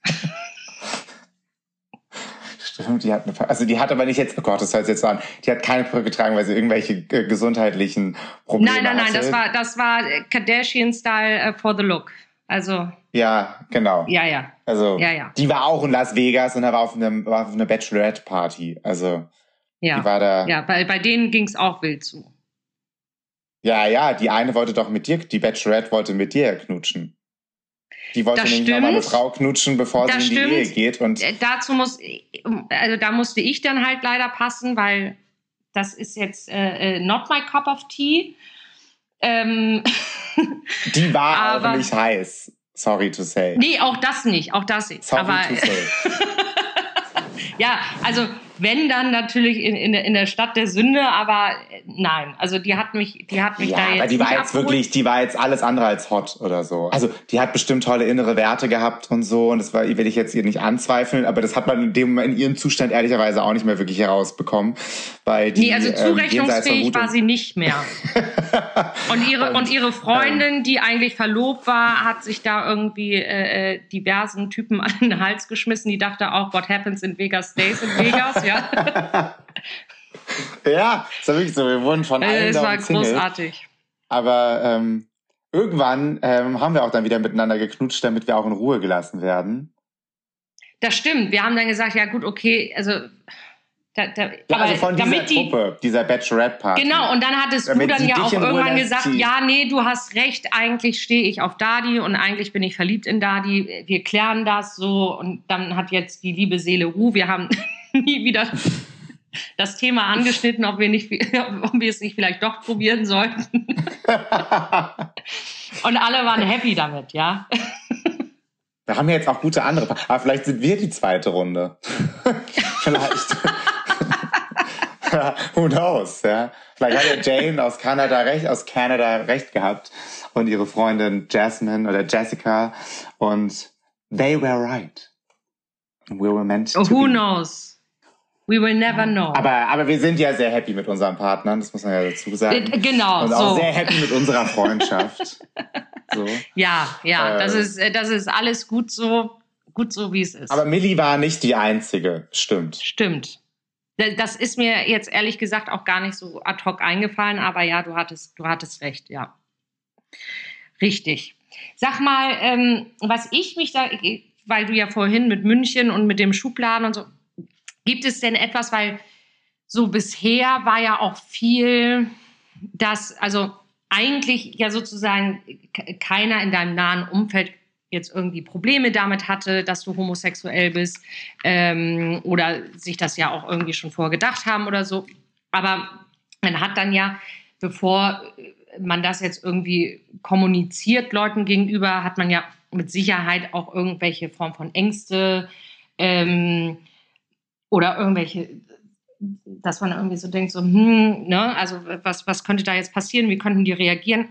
die hat eine, also die hat aber nicht jetzt, oh Gott, das hört jetzt so an, die hat keine Perücke getragen, weil sie irgendwelche äh, gesundheitlichen Probleme hatte. Nein, nein, nein, das war, das war Kardashian-Style uh, for the look. Also. Ja, genau. Ja, ja. Also, ja, ja. die war auch in Las Vegas und da war auf, einem, war auf einer Bachelorette-Party. Also, ja. die war da. Ja, bei, bei denen ging es auch wild zu. Ja, ja, die eine wollte doch mit dir, die Bachelorette wollte mit dir knutschen. Die wollte das nämlich nochmal eine Frau knutschen, bevor das sie in die Ehe geht. Und äh, dazu muss, also da musste ich dann halt leider passen, weil das ist jetzt äh, äh not my cup of tea. Ähm, die war aber, auch nicht heiß. Sorry to say. Nee, auch das nicht, auch das nicht. Sorry aber, to say. ja, also wenn dann natürlich in, in, in der Stadt der Sünde, aber äh, nein, also die hat mich, die hat mich ja, da jetzt. Aber die war jetzt wirklich, die war jetzt alles andere als hot oder so. Also die hat bestimmt tolle innere Werte gehabt und so, und das war, will ich jetzt ihr nicht anzweifeln, aber das hat man in dem in ihrem Zustand ehrlicherweise auch nicht mehr wirklich herausbekommen, weil die. Nee, also ähm, zurechnungsfähig ähm, war sie nicht mehr. und ihre und, ihre Freundin, ähm, die eigentlich verlobt war, hat sich da irgendwie äh, äh diversen Typen an den Hals geschmissen. Die dachte auch, what happens in Vegas stays in Vegas ja. ja, das war wirklich so. Wir wurden von allen Es war großartig. Aber ähm, irgendwann ähm, haben wir auch dann wieder miteinander geknutscht, damit wir auch in Ruhe gelassen werden. Das stimmt. Wir haben dann gesagt, ja gut, okay, also da, da, ja, also von dieser Truppe, die, dieser Bachelorette-Party. Genau, und dann hattest du dann ja auch irgendwann gesagt, ja, nee, du hast recht, eigentlich stehe ich auf Dadi und eigentlich bin ich verliebt in Dadi. Wir klären das so und dann hat jetzt die liebe Seele Ruhe. Wir haben nie wieder das Thema angeschnitten, ob wir, nicht, ob wir es nicht vielleicht doch probieren sollten. Und alle waren happy damit, ja. Wir haben ja jetzt auch gute andere. Aber vielleicht sind wir die zweite Runde. vielleicht. Who knows, ja. Vielleicht hat ja Jane aus Kanada recht, aus Kanada recht gehabt und ihre Freundin Jasmine oder Jessica und they were right. We were meant to Who be. knows? We will never know. Aber, aber wir sind ja sehr happy mit unseren Partnern, das muss man ja dazu sagen. Äh, genau, Und auch so. sehr happy mit unserer Freundschaft. so. ja, ja, Äh. das, ist, äh, das ist alles gut so, gut so, wie es ist. Aber Millie war nicht die einzige, stimmt. Stimmt. Das ist mir jetzt ehrlich gesagt auch gar nicht so ad hoc eingefallen, aber ja, du hattest, du hattest recht, ja. Richtig. Sag mal, ähm, was ich mich da, weil du ja vorhin mit München und mit dem Schubladen und so, gibt es denn etwas, weil so bisher war ja auch viel, dass, also eigentlich ja sozusagen ke- keiner in deinem nahen Umfeld jetzt irgendwie Probleme damit hatte, dass du homosexuell bist ähm, oder sich das ja auch irgendwie schon vorgedacht haben oder so. Aber man hat dann ja, bevor man das jetzt irgendwie kommuniziert Leuten gegenüber, hat man ja mit Sicherheit auch irgendwelche Form von Ängste ähm, oder irgendwelche, dass man irgendwie so denkt, so, hm, ne, also was, was könnte da jetzt passieren, wie könnten die reagieren?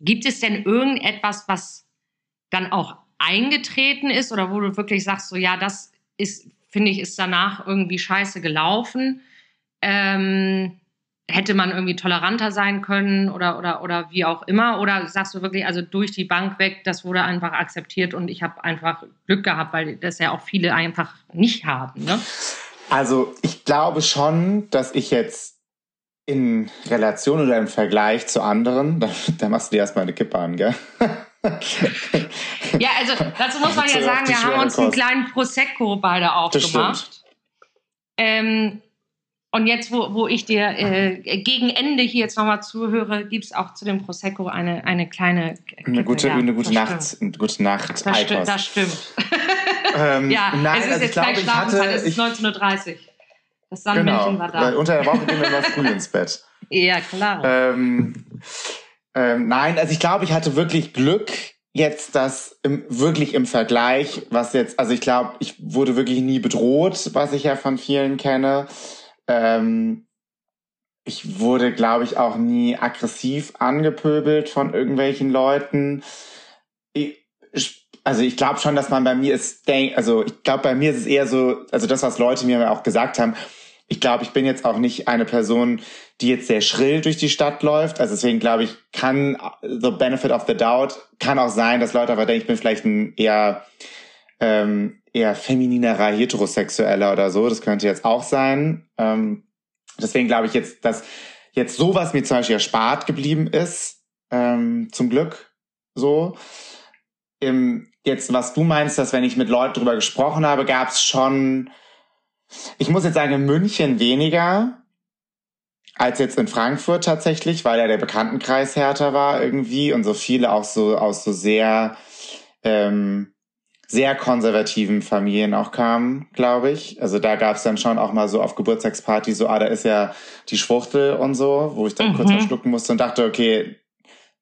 Gibt es denn irgendetwas, was dann auch eingetreten ist oder wo du wirklich sagst, so ja, das ist, finde ich, ist danach irgendwie scheiße gelaufen. Ähm, hätte man irgendwie toleranter sein können oder, oder, oder wie auch immer? Oder sagst du wirklich, also durch die Bank weg, das wurde einfach akzeptiert und ich habe einfach Glück gehabt, weil das ja auch viele einfach nicht haben. Ne? Also ich glaube schon, dass ich jetzt in Relation oder im Vergleich zu anderen, da, da machst du dir erstmal eine Kippe an, gell? Ja, also dazu muss man ja sagen, wir haben uns einen kleinen Prosecco beide aufgemacht. Ähm, und jetzt, wo, wo ich dir äh, gegen Ende hier jetzt nochmal zuhöre, gibt es auch zu dem Prosecco eine, eine kleine Eine gute, ja, eine gute das Nacht, eine gute Nacht. Das, sti das stimmt. Ähm, Ja, nein, es ist also ich jetzt glaube, gleich Schlafenszeit, es ist ich, 19.30 Uhr. Das genau, Sandmännchen war weil da. unter der Woche gehen wir immer früh ins Bett. Ja, klar. Ähm, ähm, nein, also ich glaube, ich hatte wirklich Glück jetzt, dass im, wirklich im Vergleich, was jetzt, also ich glaube, ich wurde wirklich nie bedroht, was ich ja von vielen kenne. Ähm, ich wurde, glaube ich, auch nie aggressiv angepöbelt von irgendwelchen Leuten. Ich, also ich glaube schon, dass man bei mir ist, also ich glaube, bei mir ist es eher so, also das, was Leute mir auch gesagt haben, ich glaube, ich bin jetzt auch nicht eine Person, die jetzt sehr schrill durch die Stadt läuft. Also deswegen glaube ich, kann the benefit of the doubt kann auch sein, dass Leute einfach denken, ich bin vielleicht ein eher ähm, eher femininerer Heterosexueller oder so. Das könnte jetzt auch sein. Ähm, deswegen glaube ich jetzt, dass jetzt sowas mir zum Beispiel erspart geblieben ist, ähm, zum Glück so. Im, jetzt, was du meinst, dass wenn ich mit Leuten drüber gesprochen habe, gab es schon, ich muss jetzt sagen, in München weniger als jetzt in Frankfurt tatsächlich, weil ja der Bekanntenkreis härter war irgendwie und so viele auch so aus so sehr ähm, sehr konservativen Familien auch kamen, glaube ich. Also da gab es dann schon auch mal so auf Geburtstagspartys so, ah, da ist ja die Schwuchtel und so, wo ich dann Mhm. kurz verschlucken musste und dachte, okay,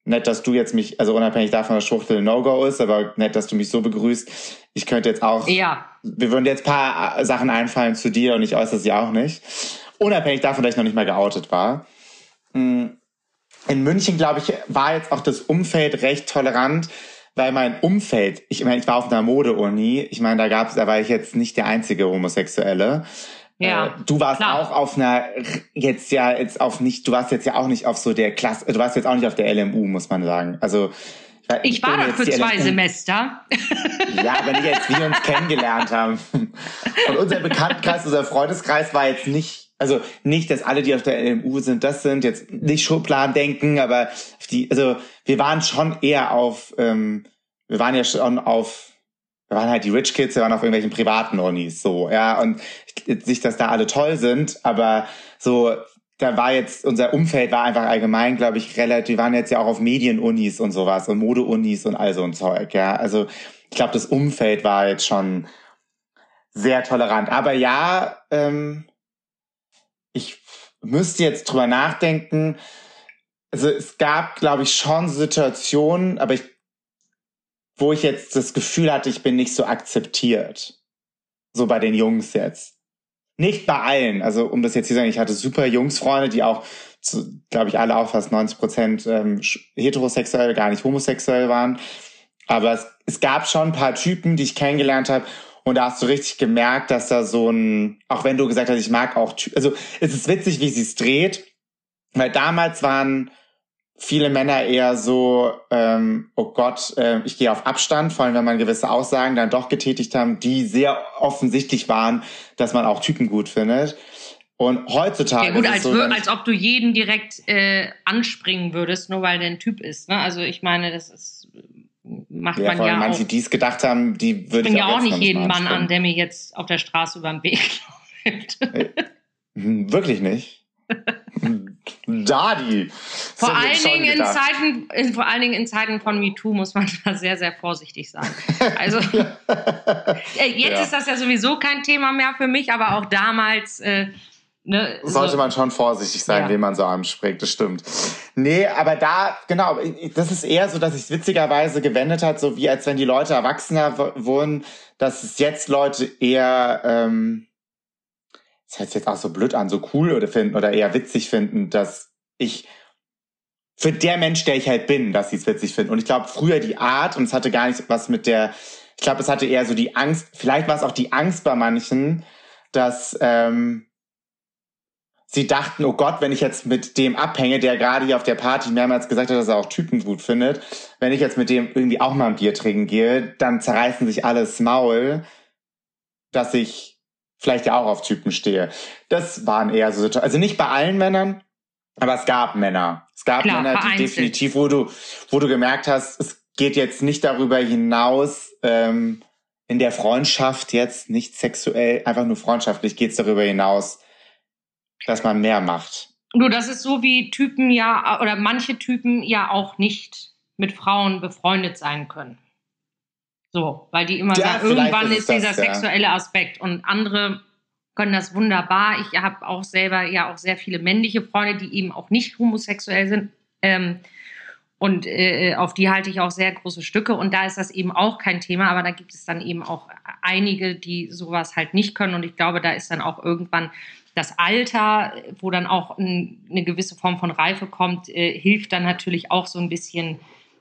nett, dass du jetzt mich, also unabhängig davon, dass Schwuchtel ein No-Go ist, aber nett, dass du mich so begrüßt. Ich könnte jetzt auch ja, wir würden jetzt paar Sachen einfallen zu dir und ich äußere sie auch nicht. Unabhängig davon, dass ich noch nicht mal geoutet war. Mm, In München, glaube ich, war jetzt auch das Umfeld recht tolerant, weil mein Umfeld, ich meine, ich war auf einer Mode-Uni, ich meine, da gab's, da war ich jetzt nicht der einzige Homosexuelle. Ja, Äh, du warst klar. auch auf einer, jetzt ja, jetzt auf nicht, du warst jetzt ja auch nicht auf so der Klasse, du warst jetzt auch nicht auf der LMU, muss man sagen. Also, war- ich war da jetzt für zwei LMU Semester. ja, aber nicht als wir uns kennengelernt haben. Und unser Bekanntenkreis, unser Freundeskreis war jetzt nicht, also nicht, dass alle, die auf der LMU sind, das sind, jetzt nicht Schubladen denken, aber die, also wir waren schon eher auf, ähm, wir waren ja schon auf, wir waren halt die Rich Kids, wir waren auf irgendwelchen privaten Unis, so, ja, und nicht, dass da alle toll sind, aber so, da war jetzt, unser Umfeld war einfach allgemein, glaube ich, relativ, wir waren jetzt ja auch auf Medienunis und sowas und Modeunis und all so ein Zeug, ja, also ich glaube, das Umfeld war jetzt schon sehr tolerant. Aber ja, ähm, ich müsste jetzt drüber nachdenken. Also es gab, glaube ich, schon Situationen, aber ich, wo ich jetzt das Gefühl hatte, ich bin nicht so akzeptiert. So bei den Jungs jetzt. nicht bei allen. Also um das jetzt zu sagen, ich hatte super Jungsfreunde, die auch, glaube ich, alle auch fast 90 Prozent ähm, heterosexuell, gar nicht homosexuell waren. Aber es, es gab schon ein paar Typen, die ich kennengelernt habe. Und da hast du richtig gemerkt, dass da so ein, auch wenn du gesagt hast, ich mag auch, also es ist witzig, wie sie es dreht, weil damals waren viele Männer eher so, ähm, oh Gott, äh, ich gehe auf Abstand, vor allem wenn man gewisse Aussagen dann doch getätigt haben, die sehr offensichtlich waren, dass man auch Typen gut findet. Und heutzutage. Ja, gut, als, so, als ob du jeden direkt äh, anspringen würdest, nur weil der ein Typ ist. Ne? Also ich meine, das ist macht ja, man ja manche, auch. die es gedacht haben, die würde ich ja auch nicht jeden Mann an, der mir jetzt auf der Straße über den Weg läuft. Äh, hm, wirklich nicht? Dadi. Vor allen, Dingen in Zeiten, in, vor allen Dingen in Zeiten von MeToo muss man da sehr, sehr vorsichtig sein. Also jetzt ja. ist das ja sowieso kein Thema mehr für mich, aber auch damals. Äh, ne, Sollte so. man schon vorsichtig sein, ja. wen man so anspricht, das stimmt. Nee, aber da, genau, das ist eher so, dass sich witzigerweise gewendet hat, so wie als wenn die Leute erwachsener wurden, dass es jetzt Leute eher. Ähm, das hört sich jetzt auch so blöd an, so cool oder finden oder eher witzig finden, dass ich für der Mensch, der ich halt bin, dass sie es witzig finden. Und ich glaube, früher die Art, und es hatte gar nicht was mit der, ich glaube, es hatte eher so die Angst, vielleicht war es auch die Angst bei manchen, dass ähm, sie dachten, oh Gott, wenn ich jetzt mit dem abhänge, der gerade hier auf der Party mehrmals gesagt hat, dass er auch Typen gut findet, wenn ich jetzt mit dem irgendwie auch mal ein Bier trinken gehe, dann zerreißen sich alles Maul, dass ich vielleicht ja auch auf Typen stehe. Das waren eher so, also nicht bei allen Männern, aber es gab Männer. Es gab Klar, Männer, die definitiv, wo du, wo du gemerkt hast, es geht jetzt nicht darüber hinaus, ähm, in der Freundschaft jetzt, nicht sexuell, einfach nur freundschaftlich geht es darüber hinaus, dass man mehr macht. Du, das ist so wie Typen ja, oder manche Typen ja auch nicht mit Frauen befreundet sein können. So, weil die immer ja, sagen, irgendwann ist, ist dieser das, sexuelle Aspekt und andere können das wunderbar. Ich habe auch selber ja auch sehr viele männliche Freunde, die eben auch nicht homosexuell sind. Ähm, und äh, auf die halte ich auch sehr große Stücke. Und da ist das eben auch kein Thema. Aber da gibt es dann eben auch einige, die sowas halt nicht können. Und ich glaube, da ist dann auch irgendwann das Alter, wo dann auch ein, eine gewisse Form von Reife kommt, äh, hilft dann natürlich auch so ein bisschen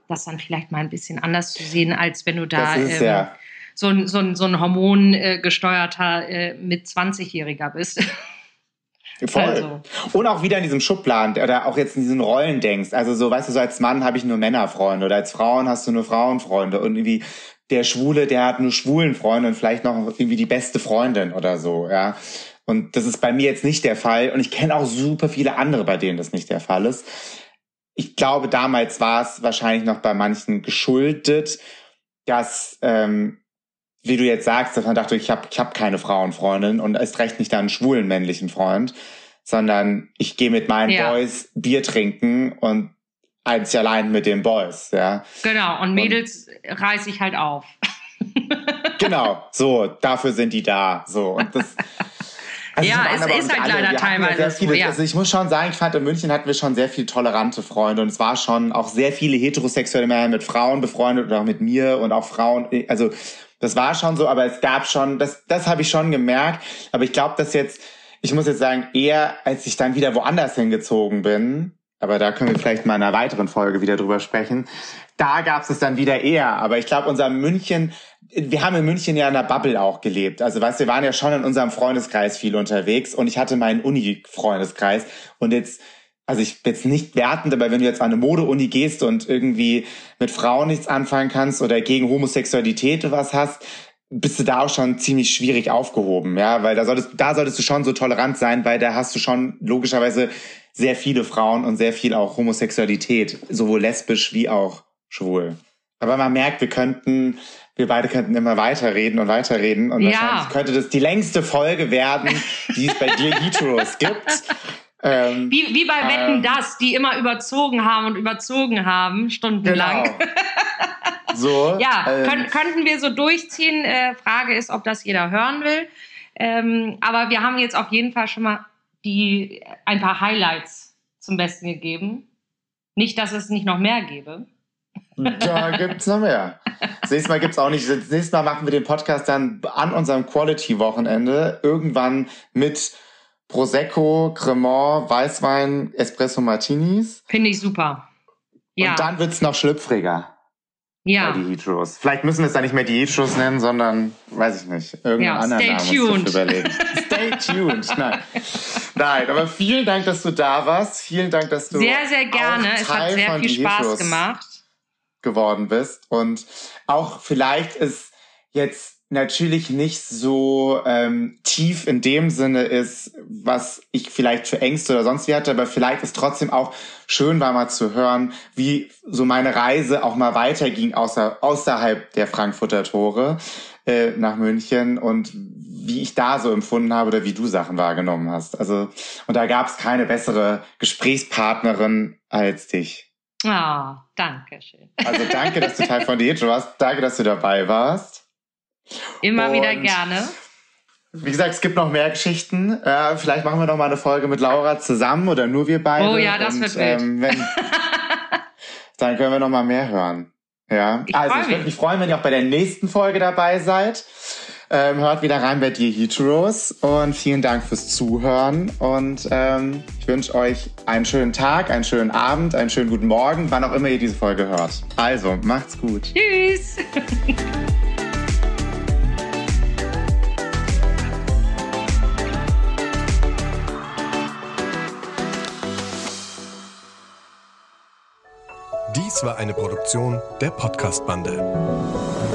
das dann vielleicht mal ein bisschen anders zu sehen, als wenn du da ist, ähm, ja. so, ein, so, ein, so ein hormongesteuerter äh, mit 20-Jähriger bist. Voll. Also. Und auch wieder in diesem Schubladen oder auch jetzt in diesen Rollen denkst. Also so, weißt du, so als Mann habe ich nur Männerfreunde oder als Frauen hast du nur Frauenfreunde und irgendwie der Schwule, der hat nur schwulen Freunde und vielleicht noch irgendwie die beste Freundin oder so, ja. Und das ist bei mir jetzt nicht der Fall und ich kenne auch super viele andere, bei denen das nicht der Fall ist ich glaube, damals war es wahrscheinlich noch bei manchen geschuldet, dass, ähm, wie du jetzt sagst, dass man dachte, ich habe ich hab keine Frauenfreundin und erst recht nicht einen schwulen männlichen Freund, sondern ich gehe mit meinen ja. Boys Bier trinken und einzig allein mit den Boys, ja. Genau, und Mädels und, reiß ich halt auf. genau, so, dafür sind die da, so. Und das, Also ja, es ist halt leider teilweise viele, so, ja. Also ich muss schon sagen, ich fand, in München hatten wir schon sehr viel tolerante Freunde und es war schon auch sehr viele heterosexuelle Männer mit Frauen befreundet oder auch mit mir und auch Frauen. Also das war schon so, aber es gab schon, das, das habe ich schon gemerkt. Aber ich glaube, dass jetzt, ich muss jetzt sagen, eher als ich dann wieder woanders hingezogen bin, aber da können wir vielleicht mal in einer weiteren Folge wieder drüber sprechen. Da gab es dann wieder eher. Aber ich glaube, unser München, wir haben in München ja in der Bubble auch gelebt. Also weißt, wir waren ja schon in unserem Freundeskreis viel unterwegs und ich hatte meinen Uni-Freundeskreis und jetzt, also ich bin jetzt nicht wertend, aber wenn du jetzt an eine Mode-Uni gehst und irgendwie mit Frauen nichts anfangen kannst oder gegen Homosexualität was hast, bist du da auch schon ziemlich schwierig aufgehoben, ja, weil da solltest, da solltest du schon so tolerant sein, weil da hast du schon logischerweise sehr viele Frauen und sehr viel auch Homosexualität, sowohl lesbisch wie auch schwul. Aber man merkt, wir könnten wir beide könnten immer weiterreden und weiterreden. Und ja. wahrscheinlich könnte das die längste Folge werden, die es bei dir Heteros gibt. Ähm, wie, wie bei Wetten ähm, das, die immer überzogen haben und überzogen haben, stundenlang. Genau. So, ja, ähm, können, könnten wir so durchziehen. Äh, Frage ist, ob das jeder hören will. Ähm, aber wir haben jetzt auf jeden Fall schon mal die, ein paar Highlights zum Besten gegeben. Nicht, dass es nicht noch mehr gäbe. Da gibt's noch mehr. Das nächste Mal gibt's auch nicht. Das nächste Mal machen wir den Podcast dann an unserem Quality-Wochenende. Irgendwann mit Prosecco, Cremant, Weißwein, Espresso Martinis. Finde ich super. Ja. Und dann wird's noch schlüpfriger. ja. Bei die Heat Vielleicht müssen wir es dann nicht mehr die Heat nennen, sondern, weiß ich nicht, irgendeinen Ja, anderen stay Namen tuned. uns überlegen. stay tuned. Nein. Nein, aber vielen Dank, dass du da warst. Vielen Dank, dass du Sehr, sehr gerne. Es hat sehr viel Spaß gemacht. Geworden bist. Und auch vielleicht ist jetzt natürlich nicht so ähm, tief in dem Sinne ist, was ich vielleicht für Ängste oder sonst wie hatte, aber vielleicht ist trotzdem auch schön war mal zu hören, wie so meine Reise auch mal weiterging außer, außerhalb der Frankfurter Tore äh, nach München und wie ich da so empfunden habe oder wie du Sachen wahrgenommen hast. Also und da gab es keine bessere Gesprächspartnerin als dich. Ah, danke schön. Also danke, dass du Teil von Dietro warst. Danke, dass du dabei warst. Immer wieder Und- gerne. Wie gesagt, es gibt noch mehr Geschichten. Äh, vielleicht machen wir noch mal eine Folge mit Laura zusammen oder nur wir beide. Oh ja, das Und, wird wild. Ähm, wenn, dann können wir noch mal mehr hören. Ja, Ich also ich würde mich freuen, wenn ihr auch bei der nächsten Folge dabei seid. Ähm, hört wieder rein bei dir Heteros und vielen Dank fürs Zuhören und ähm, ich wünsche euch einen schönen Tag, einen schönen Abend, einen schönen guten Morgen, wann auch immer ihr diese Folge hört. Also, macht's gut. Tschüss. Dies war eine Produktion der Podcast-Bande.